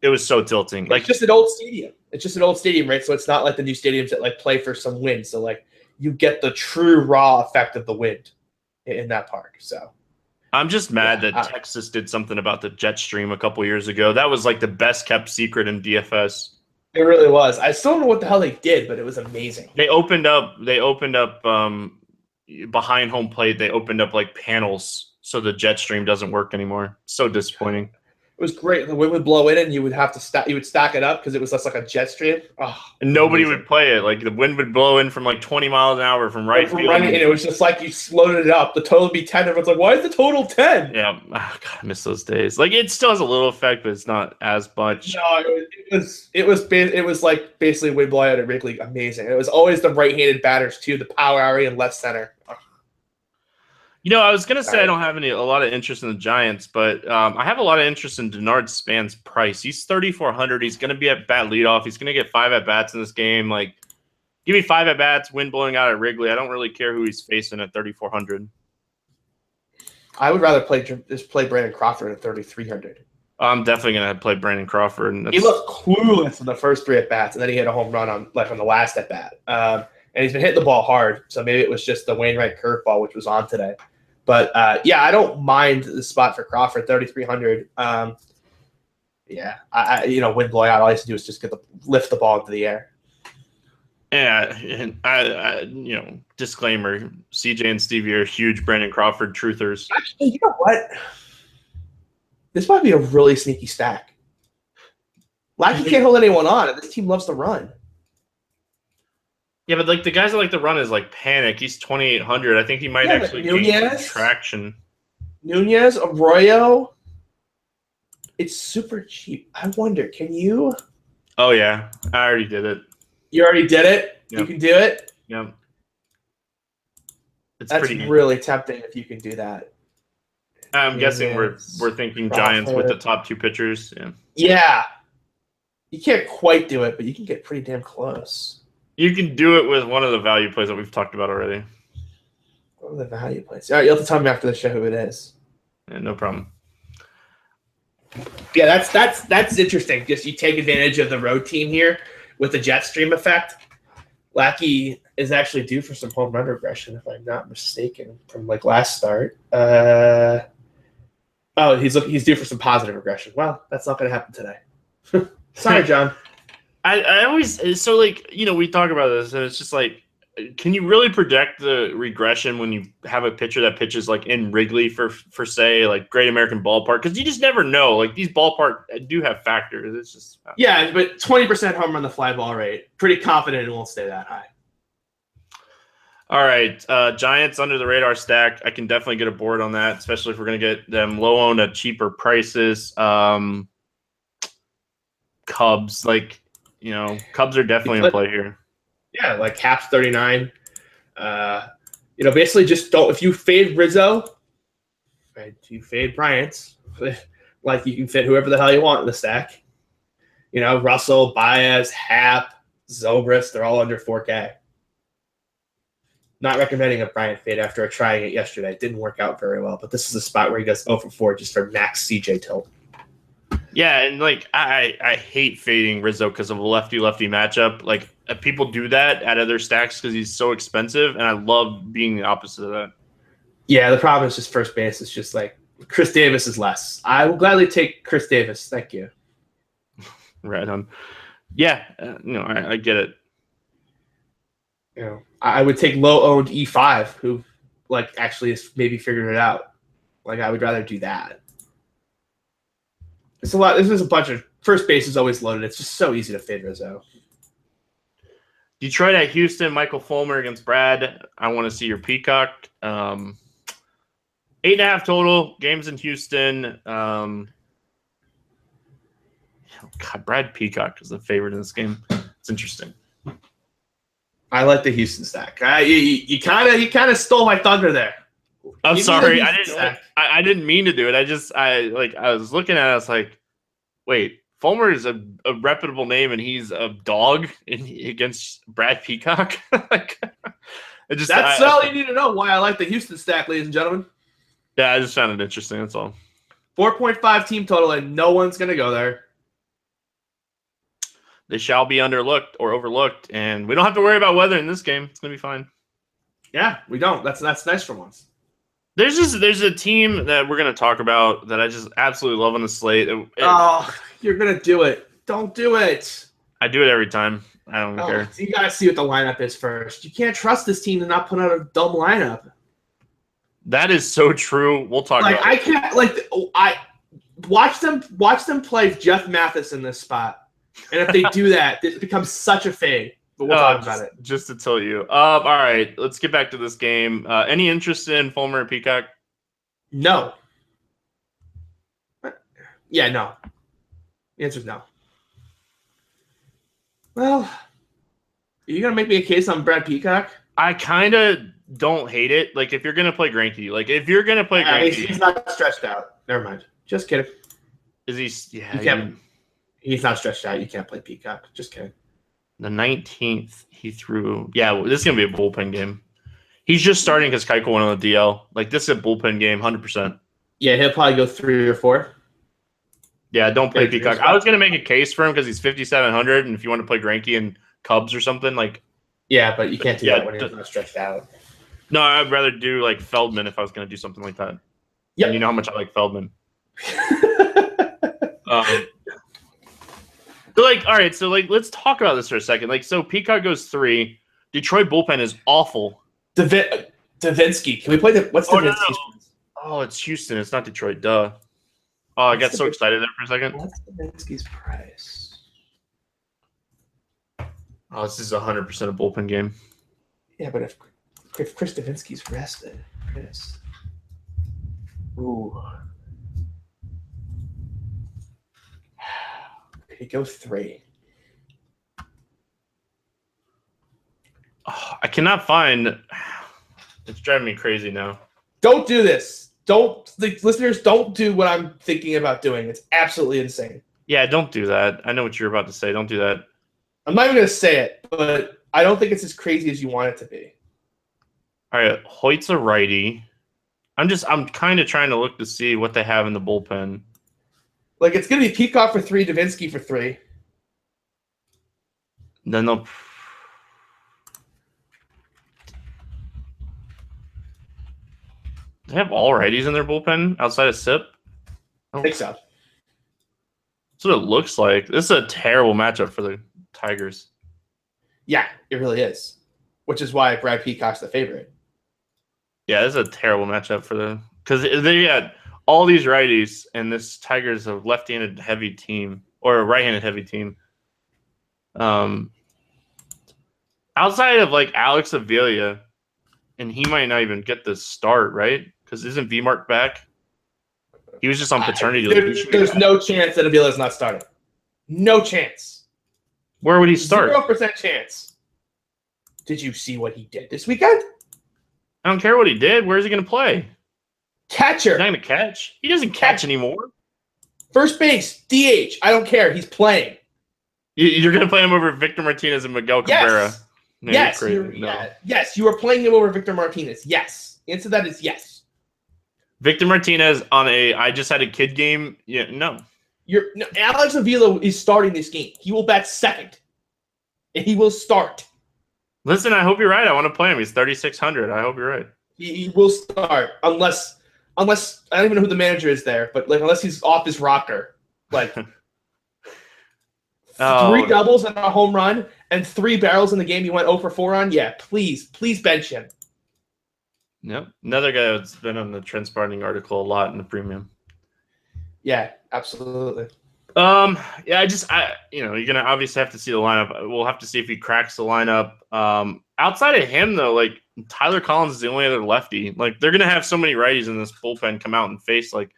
It was so tilting. Like it's just an old stadium. It's just an old stadium, right? So it's not like the new stadiums that like play for some wind. So like you get the true raw effect of the wind in, in that park. So I'm just mad Yeah, that I- Texas did something about the jet stream a couple years ago. That was like the best kept secret in DFS. it really was. I still don't know what the hell they did, but it was amazing. They opened up they opened up um behind home plate, they opened up like panels so the jet stream doesn't work anymore. So disappointing. It was great. The wind would blow in, and you would have to stack. You would stack it up because it was just like a jet stream. Oh, And nobody Amazing. would play it. Like the wind would blow in from like 20 miles an hour from right from field. running, and it was just like you loaded it up. The total would be ten. Everyone's like, "Why is the total 10? Yeah, oh, God, I miss those days. Like it still has a little effect, but it's not as much. No, it was it was it was, ba- it was like basically wind blowout at Wrigley. Amazing. It was always the right-handed batters too, the power area and left center. You know, I was gonna say I don't have any a lot of interest in the Giants, but um, I have a lot of interest in Denard Span's price. He's thirty four hundred. He's gonna be at bat leadoff. He's gonna get five at bats in this game. Like, give me five at bats. Wind blowing out at Wrigley. I don't really care who he's facing at thirty four hundred. I would rather play just play Brandon Crawford at 3,300. I'm definitely gonna play Brandon Crawford. And He looked clueless in the first three at bats, and then he hit a home run on like on the last at bat. Um, and he's been hitting the ball hard, so maybe it was just the Wainwright curveball which was on today. But uh, yeah, I don't mind the spot for Crawford, 3,300. Um, yeah, I, I you know wind blowing out. All I has to do is just get the lift the ball into the air. yeah. And I, I, you know, disclaimer: CJ and Stevie are huge Brandon Crawford truthers. Actually, you know what? This might be a really sneaky stack. Lackey can't hold anyone on, and this team loves to run. Yeah, but like the guys that like to run is like Panik. He's twenty eight hundred. I think he might Yeah, actually gain some Nunez? traction. Nunez, Arroyo. It's super cheap. I wonder, can you? Oh yeah, I already did it. You already did it. You can do it. Yep. It's That's pretty. really tempting if you can do that. I'm guessing we're we're thinking Giants with the top two pitchers. Yeah. Yeah. You can't quite do it, but you can get pretty damn close. You can do it with one of the value plays that we've talked about already. What are the value plays? All right, you'll have to tell me after the show who it is. Yeah, no problem. Yeah, that's that's that's interesting. Just you take advantage of the road team here with the jet stream effect. Lackey is actually due for some home run regression, if I'm not mistaken, from like last start. Uh, oh, he's look, he's due for some positive regression. Well, that's not going to happen today. Sorry, John. I, I always so like you know we talk about this and it's just like can you really predict the regression when you have a pitcher that pitches like in Wrigley for for say like Great American Ballpark because you just never know like these ballpark do have factors it's just Yeah, but twenty percent home run the fly ball rate. Pretty confident it won't stay that high. all right uh Giants under the radar stack I can definitely get a board on that especially if we're gonna get them low owned at cheaper prices um Cubs like you know Cubs are definitely in play here Yeah, like Caps thirty nine. Uh, you know, basically just don't. If you fade Rizzo, right, you fade Bryant's, like you can fit whoever the hell you want in the stack. You know, Russell, Baez, Happ, Zobrist, they're all under four K. Not recommending a Bryant fade after trying it yesterday. It didn't work out very well, but this is a spot where he goes 0 for 4 just for max CJ tilt. Yeah, and like I I hate fading Rizzo because of a lefty lefty matchup. Like uh, people do that at other stacks because he's so expensive, and I love being the opposite of that. Yeah, the problem is just first base. It's just like Chris Davis is less. I will gladly take Chris Davis. Thank you. Right on. Yeah, uh, you know I, I get it. You know, I I would take low owned E5 who like actually is maybe figured it out. Like I would rather do that. It's a lot. This is a bunch of first base is always loaded. It's just so easy to fade Rizzo. Detroit at Houston. Michael Fulmer against Brad. I want to see your Peacock. Um, eight and a half total games in Houston. Um, God, Brad Peacock is the favorite in this game. It's interesting. I like the Houston stack. I, you kind of you kind of stole my thunder there. I'm sorry. I didn't. I, I didn't mean to do it. I just. I like. I was looking at. it. I was like, wait. Fulmer is a, a reputable name, and he's a dog in, against Brad Peacock. like, just. That's I, all you need to know. Why I like the Houston stack, ladies and gentlemen. Yeah, I just found it interesting. That's all. Four point five team total, and no one's gonna go there. They shall be underlooked or overlooked, and we don't have to worry about weather in this game. It's gonna be fine. Yeah, we don't. That's that's nice for once. There's just there's a team that we're gonna talk about that I just absolutely love on the slate. It- it- Oh, you're gonna do it. Don't do it. I do it every time. I don't Oh, care. you gotta see what the lineup is first. You can't trust this team to not put out a dumb lineup. That is so true. We'll talk Like about. I it. can't like I watch them watch them play Jeff Mathis in this spot, and if they do that, this becomes such a fade. But we'll Uh, talk about just, it. Just to tell you. Um, all right, let's get back to this game. Uh, any interest in Fulmer and Peacock? No. Yeah, no. The answer is no. Well, are you gonna make me a case on Brad Peacock? I kind of don't hate it. Like if you're gonna play Greinke, like if you're gonna play Uh, he's, Greinke, he's not stretched out. Never mind. Just kidding. is he? Yeah, You can't- He's not stretched out. You can't play Peacock. Just kidding. The 19th he threw. Yeah, well, this is gonna be a bullpen game. He's just starting because Keiko went on the DL. Like this is a bullpen game, hundred percent. Yeah, he'll probably go three or four. Yeah, don't play Yeah, Peacock. I was gonna make a case for him because he's 5700, and if you want to play Greinke and Cubs or something, like Yeah, but you can't do Yeah, that when he's not stretched out. no, I'd rather do like Feldman if I was gonna do something like that. Yeah. You know how much I like Feldman. Um, so like, all right, so like, let's talk about this for a second. Like, so Peacock goes three. Detroit bullpen is awful. Davi- uh, Devenski. Can we play the what's Oh, no, Devenski's? Oh, it's Houston. It's not Detroit. Duh. Oh, I got so excited there for a second. What's Devenski's price? Oh, this is hundred percent a bullpen game. Yeah, but if if Chris Devenski's rested, Chris. Ooh. He go three? Oh, I cannot find. It's driving me crazy now. Don't do this. Don't the listeners don't do what I'm thinking about doing. It's absolutely insane. Yeah, don't do that. I know what you're about to say. Don't do that. I'm not even gonna say it, but I don't think it's as crazy as you want it to be. All right, Hoyt's a righty. I'm just I'm kind of trying to look to see what they have in the bullpen. Like it's gonna be Peacock for three, Devenski for three. No, they'll. They have all righties in their bullpen outside of Sipp. I think so. That's what it looks like. This is a terrible matchup for the Tigers. Yeah, it really is. Which is why Brad Peacock's the favorite. Yeah, this is a terrible matchup for the because they got all these righties, and this Tigers a left-handed heavy team or a right-handed heavy team. Um, outside of like Alex Avila, and he might not even get the start, right? Because isn't V Mark back? He was just on paternity There- leave. Be there's no chance that Avila's not starting. No chance. Where would he start? Zero percent chance. Did you see what he did this weekend? I don't care what he did. Where's he going to play? Catcher, He's not to catch. He doesn't catch anymore. first base, DH. I don't care. He's playing. You- You're going to play him over Victor Martinez and Miguel Cabrera. Yes. No, you're yes. you're- No. yeah, yes. You are playing him over Victor Martinez. Yes. The answer to that is yes. Victor Martinez on a I just had a kid game. Yeah, no. You're no, Alex Avila is starting this game. He will bat second, and he will start. Listen, I hope you're right. I want to play him. He's 3600. I hope you're right. He, he will start unless unless I don't even know who the manager is there, but like unless he's off his rocker, like Oh. three doubles and a home run and three barrels in the game he went 0 for 4 on. Yeah, please, please bench him. Yep. Another guy that's been on the Trent Sparting article a lot in the premium. Yeah, absolutely. Um, yeah, I just I you know, you're gonna obviously have to see the lineup. We'll have to see if he cracks the lineup. Um, outside of him though, like Tyler Collins is the only other lefty. Like they're gonna have so many righties in this bullpen come out and face like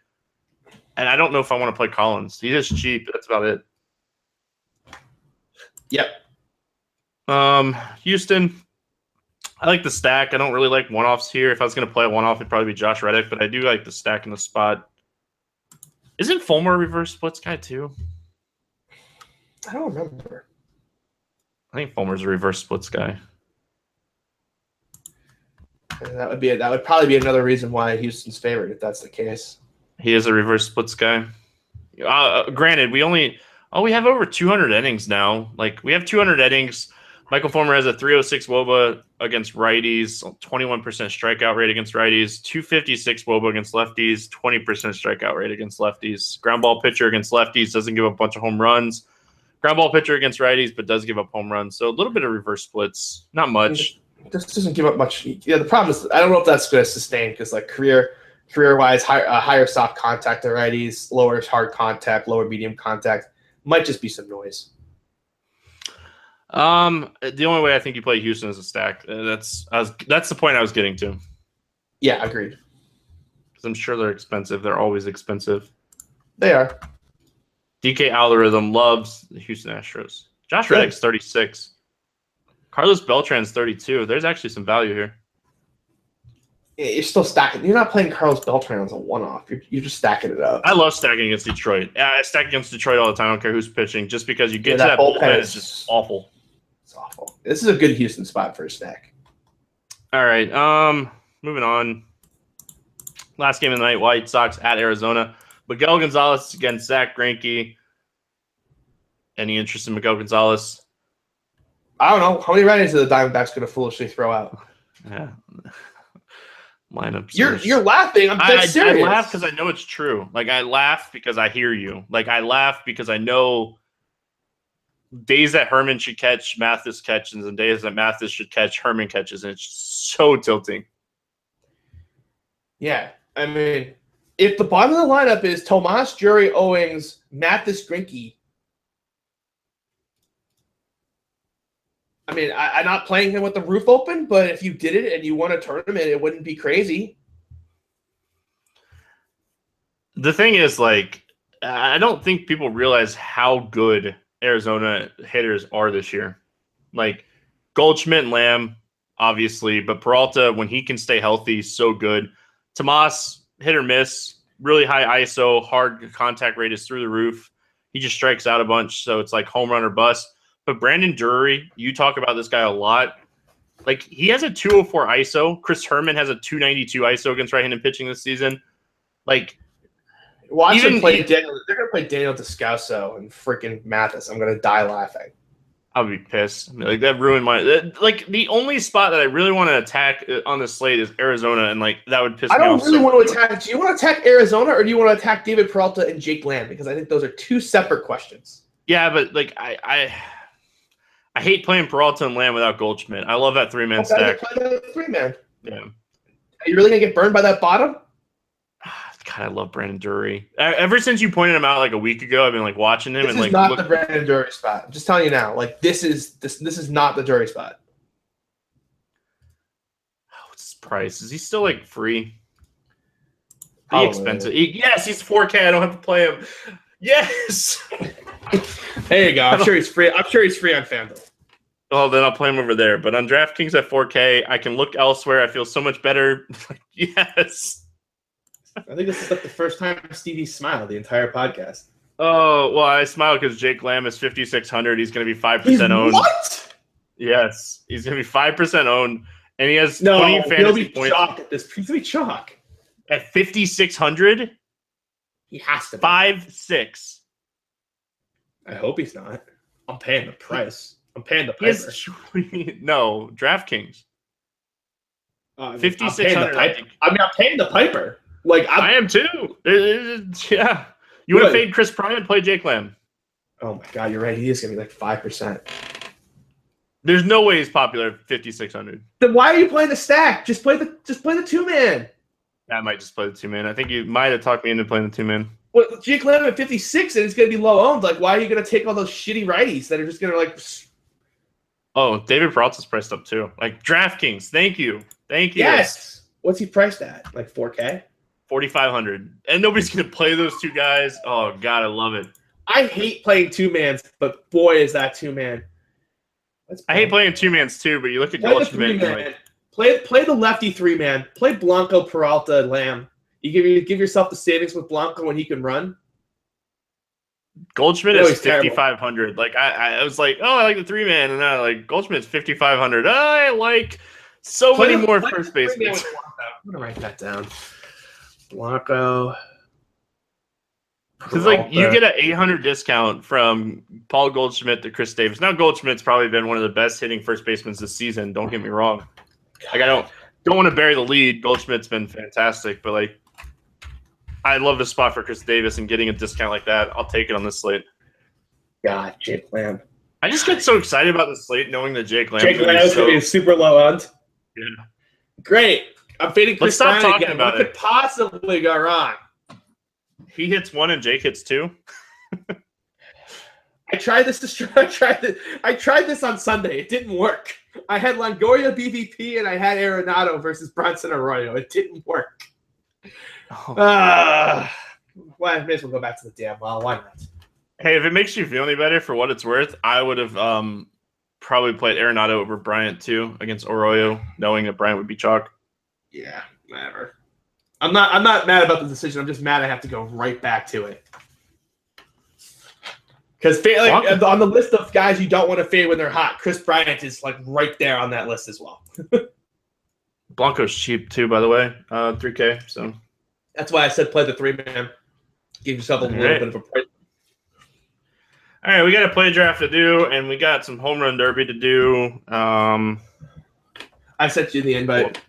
and I don't know if I want to play Collins. He's just cheap. That's about it. Yep. Um, Houston, I like the stack. I don't really like one offs here. If I was going to play a one off, it'd probably be Josh Reddick, but I do like the stack in the spot. Isn't Fulmer a reverse splits guy too? I don't remember. I think Fulmer's a reverse splits guy. And that would be a, that would probably be another reason why Houston's favorite if that's the case. He is a reverse splits guy. Uh, granted, we only oh we have over 200 innings now. Like we have 200 innings. Michael Fulmer has a 306 wOBA against righties, 21% strikeout rate against righties, 256 wOBA against lefties, 20% strikeout rate against lefties. Ground ball pitcher against lefties doesn't give up a bunch of home runs. Ground ball pitcher against righties, but does give up home runs. So a little bit of reverse splits, not much. This doesn't give up much. Yeah, the problem is I don't know if that's going to sustain because like career career wise, higher, uh, higher soft contact varieties, lower hard contact, lower medium contact might just be some noise. Um, the only way I think you play Houston is a stack. Uh, That's I was, that's the point I was getting to. Yeah, agreed. because I'm sure they're expensive. They're always expensive. They are. DK algorithm loves the Houston Astros. Josh. Reddick's 36. Carlos Beltran's 32. There's actually some value here. Yeah, You're still stacking. You're not playing Carlos Beltran as a one-off. You're, you're just stacking it up. I love stacking against Detroit. I stack against Detroit all the time. I don't care who's pitching, just because you get Yeah, to that that bullpen, bullpen is- just awful. It's awful. This is a good Houston spot for a stack. All right. Um, moving on. Last game of the night: White Sox at Arizona. Miguel Gonzalez against Zack Greinke. Any interest in Miguel Gonzalez? I don't know how many righties are the Diamondbacks going to foolishly throw out. Yeah. Lineups. You're are- you're laughing. I'm I, dead I, I serious. laugh because I know it's true. Like I laugh because I hear you. Like I laugh because I know days that Herrmann should catch, Mathis catches, and days that Mathis should catch, Herrmann catches, and it's so tilting. Yeah, I mean, if the bottom of the lineup is Tomas Drury Owings, Mathis Greinke, I mean, I, am not playing him with the roof open, but if you did it and you won a tournament, it wouldn't be crazy. The thing is, like, I don't think people realize how good Arizona hitters are this year. Like Goldschmidt and Lamb, obviously, but Peralta, when he can stay healthy, so good. Tomas, hit or miss, really high ISO, hard contact rate is through the roof. He just strikes out a bunch, so it's like home run or bust. But Brandon Drury, you talk about this guy a lot. Like he has a 204 ISO. Chris Herrmann has a 292 ISO against right-handed pitching this season. Like watch them play Daniel. They're gonna play Daniel Descalso and freaking Mathis. I'm gonna die laughing. I'll be pissed. Like that ruined my like the only spot that I really want to attack uh, on the slate is Arizona, and like that would piss I me off. I don't really so want to attack. Do you want to attack Arizona or do you want to attack David Peralta and Jake Lamb? Because I think those are two separate questions. Yeah, but like I I, I hate playing Peralta and Lamb without Goldschmidt. I love that three man stack. Three man. Yeah. Are you really gonna get burned by that bottom? God, I love Brandon Drury. Ever since you pointed him out like a week ago, I've been like watching him this and like not look- the Brandon Drury spot. I'm just telling you now, like this is this this is not the Drury spot. Oh, what's his price? Is he still like free? He expensive. He, yes, he's 4K. I don't have to play him. Yes. there you go. I'm sure he's free. I'm sure he's free on FanDuel. Well, then I'll play him over there. But on DraftKings at 4K, I can look elsewhere. I feel so much better. yes. I think this is like the first time Stevie smiled the entire podcast. Oh well, I smile because Jake Lamb is fifty six hundred. He's going to be five percent owned. What? Yes, he's going to be five percent owned, and he has no. Twenty fantasy he'll be points. chalk at this. He's going to be chalk at fifty six hundred. He has to be. five six. I hope he's not. I'm paying the price. I'm paying the piper. Has, no, DraftKings. Uh, Fifty six hundred. I mean, I'm paying the piper. Like I'm, I am too. It, it, yeah. You want to fade Kris and Play Jake Lamb. Oh my god, you're right. He is gonna be like five percent. There's no way he's popular at 5600. Then why are you playing the stack? Just play the just play the two man. I might just play the two man. I think you might have talked me into playing the two man. Well, Jake Lamb at 56 and it's gonna be low owned. Like, why are you gonna take all those shitty righties that are just gonna like? Oh, David Peralta's priced up too. Like DraftKings. Thank you, thank you. Yes. What's he priced at? Like 4K. 4,500. And nobody's going to play those two guys. Oh, God, I love it. I hate playing two mans, but boy, is that two man. I hate playing two mans too, but you look at Goldschmidt. Like, play play the lefty three man. Play Blanco, Peralta, Lamb. You give you give yourself the savings with Blanco when he can run. Goldschmidt is fifty five hundred. Like I, I was like, oh, I like the three man, and I like Goldschmidt's fifty five hundred. I like so play many more first basemen. I'm gonna write that down. Blanco. Because like you get an 800 discount from Paul Goldschmidt to Chris Davis. Now Goldschmidt's probably been one of the best hitting first basemen this season. Don't get me wrong. Like I don't don't want to bury the lead. Goldschmidt's been fantastic, but like I love the spot for Chris Davis and getting a discount like that. I'll take it on this slate. God, Jake Lamb. I just get so excited about the slate knowing that Jake Lamb. Jake Lamb is so, going to be super low owned. Yeah. Great. I'm fading Chris Let's stop talking again. about what it. could possibly go wrong? He hits one and Jake hits two. I tried this. To, I tried this. I tried this on Sunday. It didn't work. I had Longoria BVP and I had Arenado versus Bronson Arroyo. It didn't work. Oh. Uh, well, I may as well go back to the damn well. Why not? Hey, if it makes you feel any better, for what it's worth, I would have um, probably played Arenado over Bryant too against Arroyo, knowing that Bryant would be chalk yeah, whatever. I'm not. I'm not mad about the decision. I'm just mad I have to go right back to it. Because like, on the list of guys you don't want to fade when they're hot, Kris Bryant is like right there on that list as well. Blanco's cheap too, by the way, uh, 3K. So that's why I said play the three man. Give yourself a All little right. bit of a break. All right, we got a PlayDraft to do, and we got some home run derby to do. Um, I sent you the invite.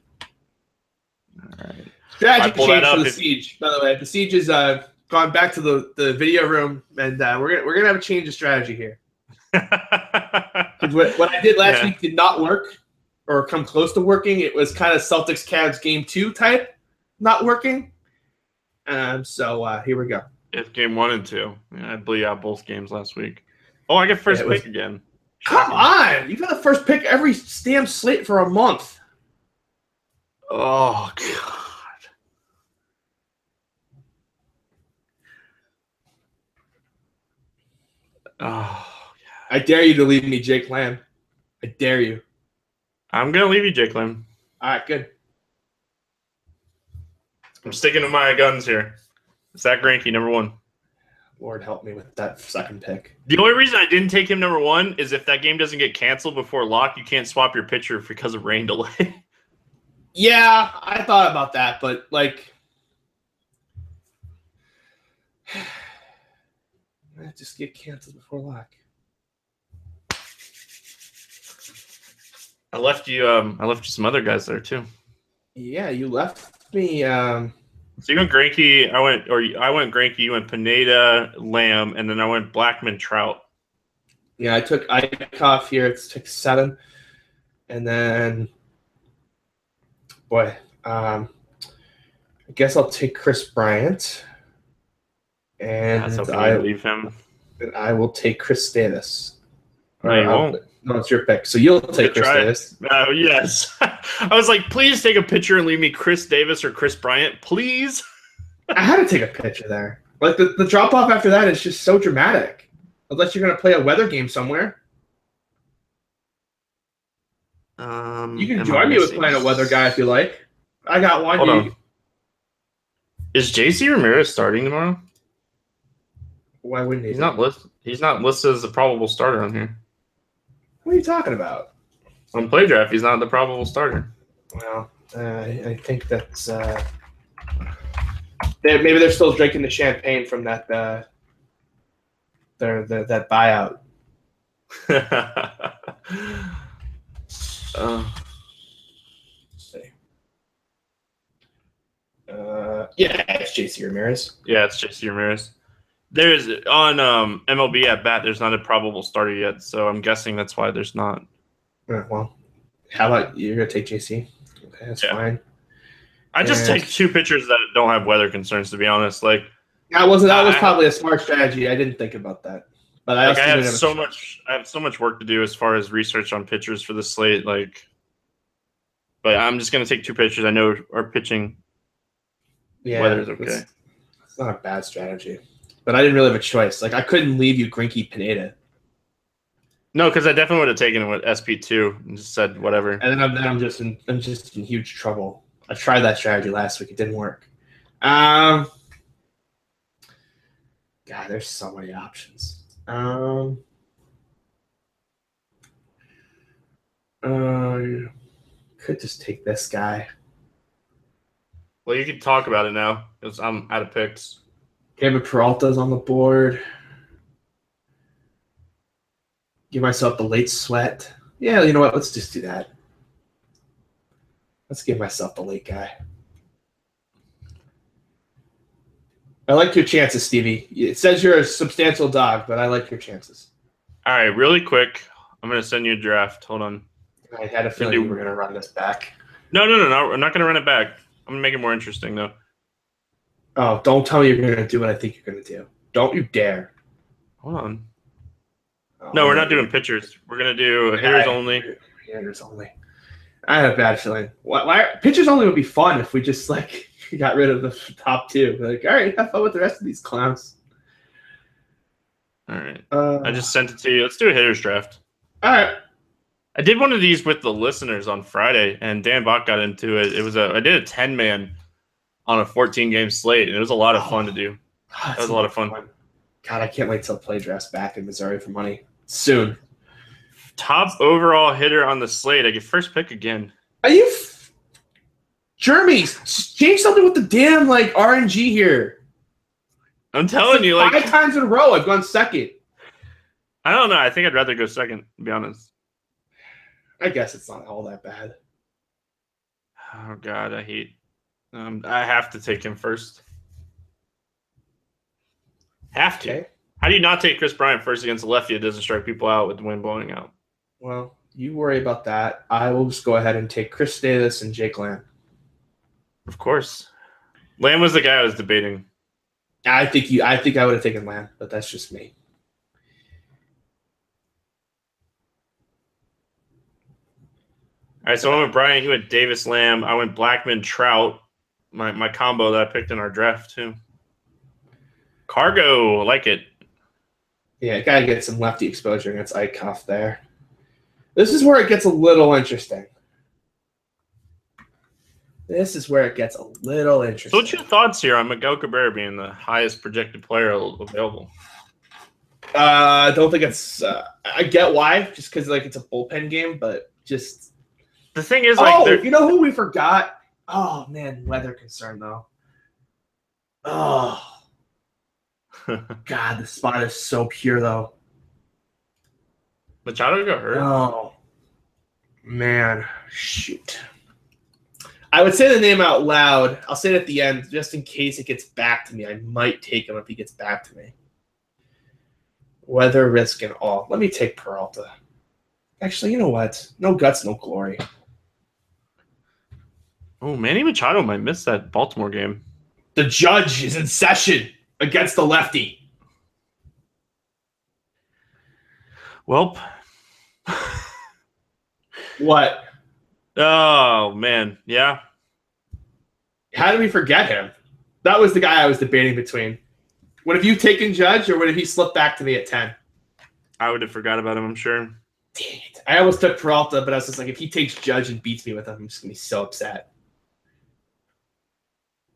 All right, Strategy change for the if... siege. By the way, the siege is uh, gone back to the, the video room, and uh, we're gonna we're gonna have a change of strategy here. what, what, I did last yeah. week did not work, or come close to working. It was kind of Celtics Cavs game two type, not working. Um, so uh, here we go. It's game one and two. Yeah, I blew out both games last week. Oh, I get first Yeah, was- pick again. Come on, you got the first pick every damn slate for a month. Oh god. Oh, I dare you to leave me, Jake Lamb. I dare you. I'm gonna leave you, Jake Lim. All right, good. I'm sticking to my guns here. Zack Greinke, number one. Lord help me with that second pick. The only reason I didn't take him number one is if that game doesn't get canceled before lock, you can't swap your pitcher because of rain delay. Yeah, I thought about that, but like, Might just get canceled before lock. I left you. Um, I left you some other guys there too. Yeah, you left me. Um, So you went Greinke. I went, or I went Greinke. You went Pineda, Lamb, and then I went Blackmon, Trout. yeah, I took Eickhoff here. It's took seven, and then, boy, um, I guess I'll take Kris Bryant, and I leave him. and I will take Chris Davis. No, you I'll- won't. No, it's your pick. So you'll take Chris try it. Davis. Oh yes. I was like, please take a picture and leave me Chris Davis or Kris Bryant, please. I had to take a picture there. Like the, the drop off after that is just so dramatic. Unless you're gonna play a weather game somewhere. Um, You can join me with missing- playing a weather guy if you like. I got one. Hold You- on. Is JC Ramirez starting tomorrow? Why wouldn't he? He's not listed. He's not listed as a probable starter on here. What are you talking about? On PlayDraft, he's not the probable starter. Well, uh, I I think that's uh, they, maybe they're still drinking the champagne from that uh, their the, that buyout. uh, Uh, yeah, it's JC Ramirez. yeah, it's JC Ramirez. There's on um, MLB at bat. There's not a probable starter yet, so I'm guessing that's why there's not. Uh, well, how about you're gonna take JC? Okay, that's Yeah. fine. I just Yeah. take two pitchers that don't have weather concerns. To be honest, like That wasn't. That was I- probably a smart strategy. I didn't think about that, but I like I have have so much I have so much work to do as far as research on pitchers for the slate like but I'm just gonna take two pitchers I know are pitching Yeah, weather's okay. It's not a bad strategy, but I didn't really have a choice. Like I couldn't leave you Greinke Pineda, no because I definitely would have taken it with SP two and just said whatever and then I'm, then I'm just in I'm just in huge trouble. I tried that strategy last week; it didn't work. Um, God, there's so many options. Um, uh, could just take this guy. well you can talk about it now because I'm out of picks David Peralta's on the board. Give myself the late sweat. Yeah, you know what? Let's just do that. Let's give myself the late guy. I like your chances, Stevie. It says you're a substantial dog, but I like your chances. all right really quick I'm gonna send you a draft hold on I had a feeling you were going to run this back. no no no no I'm not gonna run it back I'm gonna make it more interesting though Oh, don't tell me you're going to do what I think you're going to do. Don't you dare. hold on Oh, no we're not doing pitchers we're gonna do hitters only Hitters only. I have a bad feeling. Why, why pitchers only would be fun if we just like got rid of the top two. Like, all right, have fun with the rest of these clowns. all right Uh, I just sent it to you let's do a hitters draft all right. I did one of these with the listeners on Friday, and Dan Bach got into it. It was a I did a ten man on a fourteen game slate, and it was a lot of fun to oh, do. That was a lot of fun. God, I can't wait till PlayDraft's back in Missouri for money soon. Top overall hitter on the slate. I get first pick again. Are you, f- Jeremy? Change something with the damn like RNG here. I'm telling you, like five times in a row, I've gone second. I don't know. I think I'd rather go second. To be honest. I guess it's not all that bad. Oh God, I hate. Um, I have to take him first. Have to. Okay. How do you not take Kris Bryant first against lefty that doesn't strike people out with the wind blowing out? Well, you worry about that. I will just go ahead and take Chris Davis and Jake Lamb. Of course. Lamb was the guy I was debating. I think you. I think I would have taken Lamb, but that's just me. All right, so I went with Brian. You went Davis Lamb. I went Blackmon Trout. My my combo that I picked in our draft too. Cargo, I like it. Yeah, gotta get some lefty exposure against Eickhoff there. This is where it gets a little interesting. This is where it gets a little interesting. So, what's your thoughts here on Miguel Cabrera being the highest projected player available? Uh, I don't think it's. Uh, I get why, just because like it's a bullpen game, but just the thing is, like, oh, you know who we forgot? Oh man, weather concern though. Oh God, the spot is so pure though. Machado got hurt. Oh man, shoot. I would say the name out loud. I'll say it at the end, just in case it gets back to me. I might take him if he gets back to me. Weather, risk, and all. Let me take Peralta. Actually, you know what? No guts, no glory. Oh, Manny Machado might miss that Baltimore game. The judge is in session against the lefty. Welp. What? Oh man, yeah. How did we forget him? That was the guy I was debating between. Would have you taken Judge or would have he slipped back to me at 10? I would have forgot about him. I'm sure. Dang it. I almost took Peralta, but I was just like, if he takes Judge and beats me with him, I'm just gonna be so upset.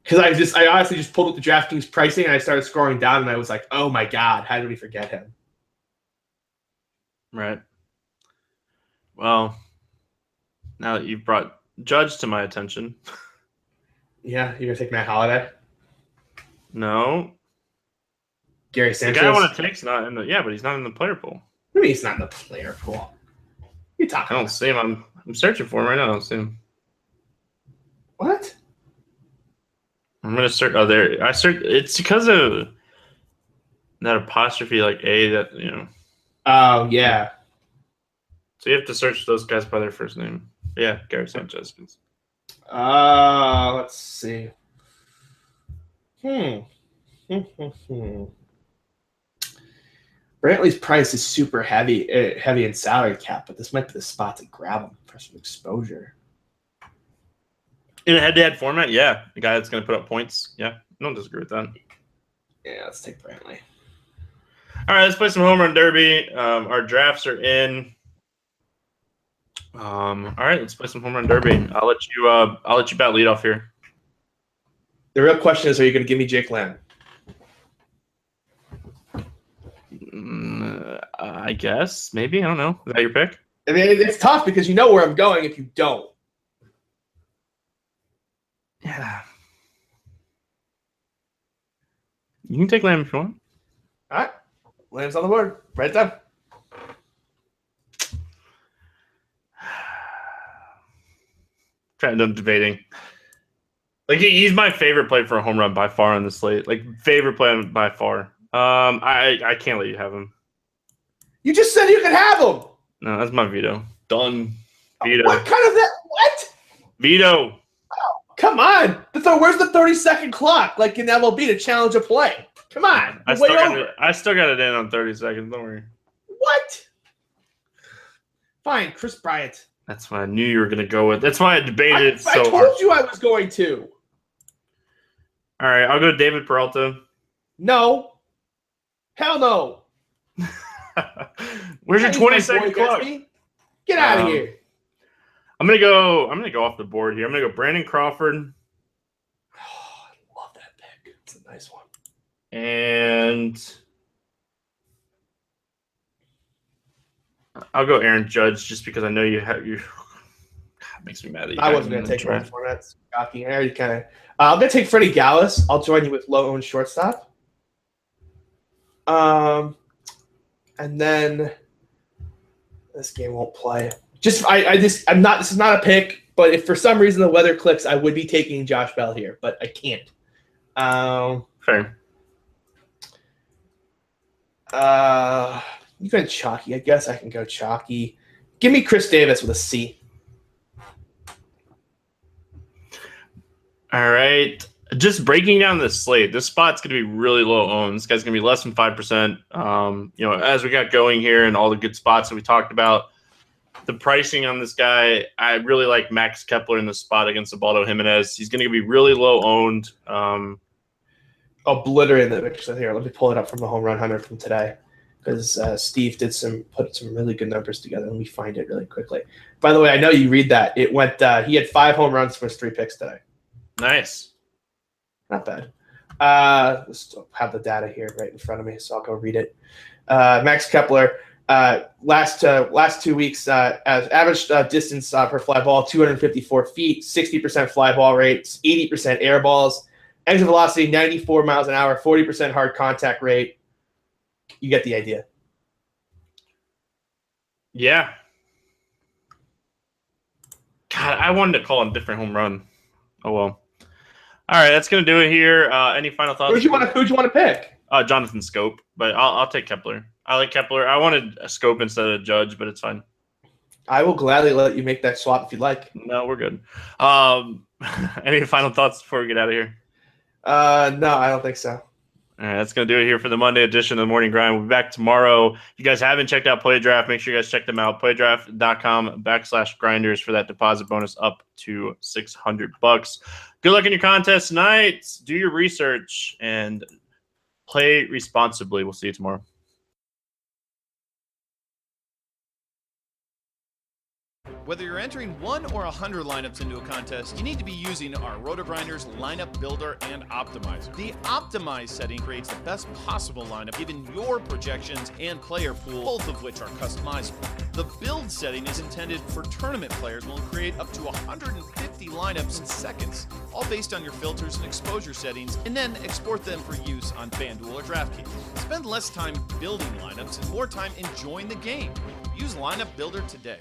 Because I just, I honestly just pulled up the DraftKings pricing and I started scrolling down and I was like, oh my god, how did we forget him? Right. Well, now that you've brought Judge to my attention, Yeah, you're gonna take Matt Holliday, no, Gary Sanchez. the guy I want to take's not in the. Yeah, but he's not in the player pool. I mean, he's not in the player pool. You talking? I don't about? see him. I'm I'm searching for him right now. I don't see him. What? I'm gonna search. Oh, there. I search. It's because of that apostrophe, like a that you know. Oh yeah. So you have to search those guys by their first name. Yeah, Gary Sanchez. Uh, let's see. Hmm. Hmm, hmm, hmm. Brantley's price is super heavy, uh, heavy in salary cap, but this might be the spot to grab him for some exposure. In a head-to-head format, yeah, the guy that's gonna put up points. Yeah, no one disagree with that. Yeah, let's take Brantley. All right, let's play some home run derby. Um, our drafts are in. Um, all right, let's play some home run derby. I'll let you. Uh, I'll let you bat lead off here. The real question is, are you going to give me Jake Lamb? Mm, uh, I guess maybe I don't know. Is that your pick? I mean, it's tough because you know where I'm going if you don't. Yeah. You can take Lamb if you want. All right, Lamb's on the board. Right down. Trying to debating. Like he's my favorite play for a home run by far on the slate. Like favorite play by far. Um, I I can't let you have him. You just said you could have him. No, that's my veto. Done. Veto. What kind of that? What? Veto. Come on. The th- where's the 30 second clock like in MLB to challenge a play? Come on. I still got over. it. I still got it in on thirty seconds. Don't worry. What? Fine, Kris Bryant. That's what I knew you were gonna go with. That's why I I, debated it I so told hard. you I was going to. All right, I'll go to David Peralta. No. Hell no. Where's your That is twenty my second boy clock? Get out of Um, here. I'm gonna go. I'm gonna go off the board here. I'm gonna go Brandon Crawford Oh, I love that pick. It's a nice one. and I'll go Aaron Judge just because I know you have you. God, it makes me mad. That you I wasn't going to take the him draft. for That's shocking. I already kind of. Uh, I'm to take Freddy Galvis. I'll join you with low owned shortstop. Um, and then this game won't play. Just I, I just I'm not. This is not a pick. But if for some reason the weather clicks, I would be taking Josh Bell here, but I can't. Um, Fair. uh, you can chalky. I guess I can go chalky. Give me Chris Davis with a C. All right. just breaking down the slate, this spot's going to be really low owned. This guy's going to be less than 5%. Um, you know, as we got going here and all the good spots that we talked about, the pricing on this guy, I really like Max Kepler in the spot against Ubaldo Jimenez. He's going to be really low owned. Um, Obliterating the picture here. Let me pull it up from the home run hunter from today because uh, Steve did some put some really good numbers together. Let me find it really quickly. By the way, I know you read that. It went. Uh, he had five home runs for his three picks today. nice. Not bad. Uh, let's have the data here right in front of me, so I'll go read it. Uh, Max Kepler, uh, last uh, last two weeks, uh, as average uh, distance uh, per fly ball, 254 feet, 60% fly ball rates, 80% air balls, exit velocity 94 miles an hour, 40% hard contact rate. You get the idea. Yeah. God, I wanted to call him different home run. Oh well. All right, that's gonna do it here. Uh, any final thoughts? Who'd you want to Who'd you want to pick? Uh, Jonathan Schoop, but I'll, I'll take Kepler. I like Kepler. I wanted a Schoop instead of a Judge, but it's fine. I will gladly let you make that swap if you'd like. No, we're good. Um, any final thoughts before we get out of here? Uh, no, I don't think so. All right, that's going to do it here for the Monday edition of the Morning Grind. We'll be back tomorrow. If you guys haven't checked out PlayDraft, make sure you guys check them out. Playdraft.com backslash grinders for that deposit bonus up to 600 bucks. Good luck in your contest tonight. Do your research and play responsibly. We'll see you tomorrow. Whether you're entering one or a hundred lineups into a contest, you need to be using our RotoGrinders lineup builder and optimizer. The optimize setting creates the best possible lineup given your projections and player pool, both of which are customizable. The build setting is intended for tournament players and will create up to 150 lineups in seconds, all based on your filters and exposure settings, and then export them for use on FanDuel or DraftKings. Spend less time building lineups and more time enjoying the game. Use Lineup Builder today.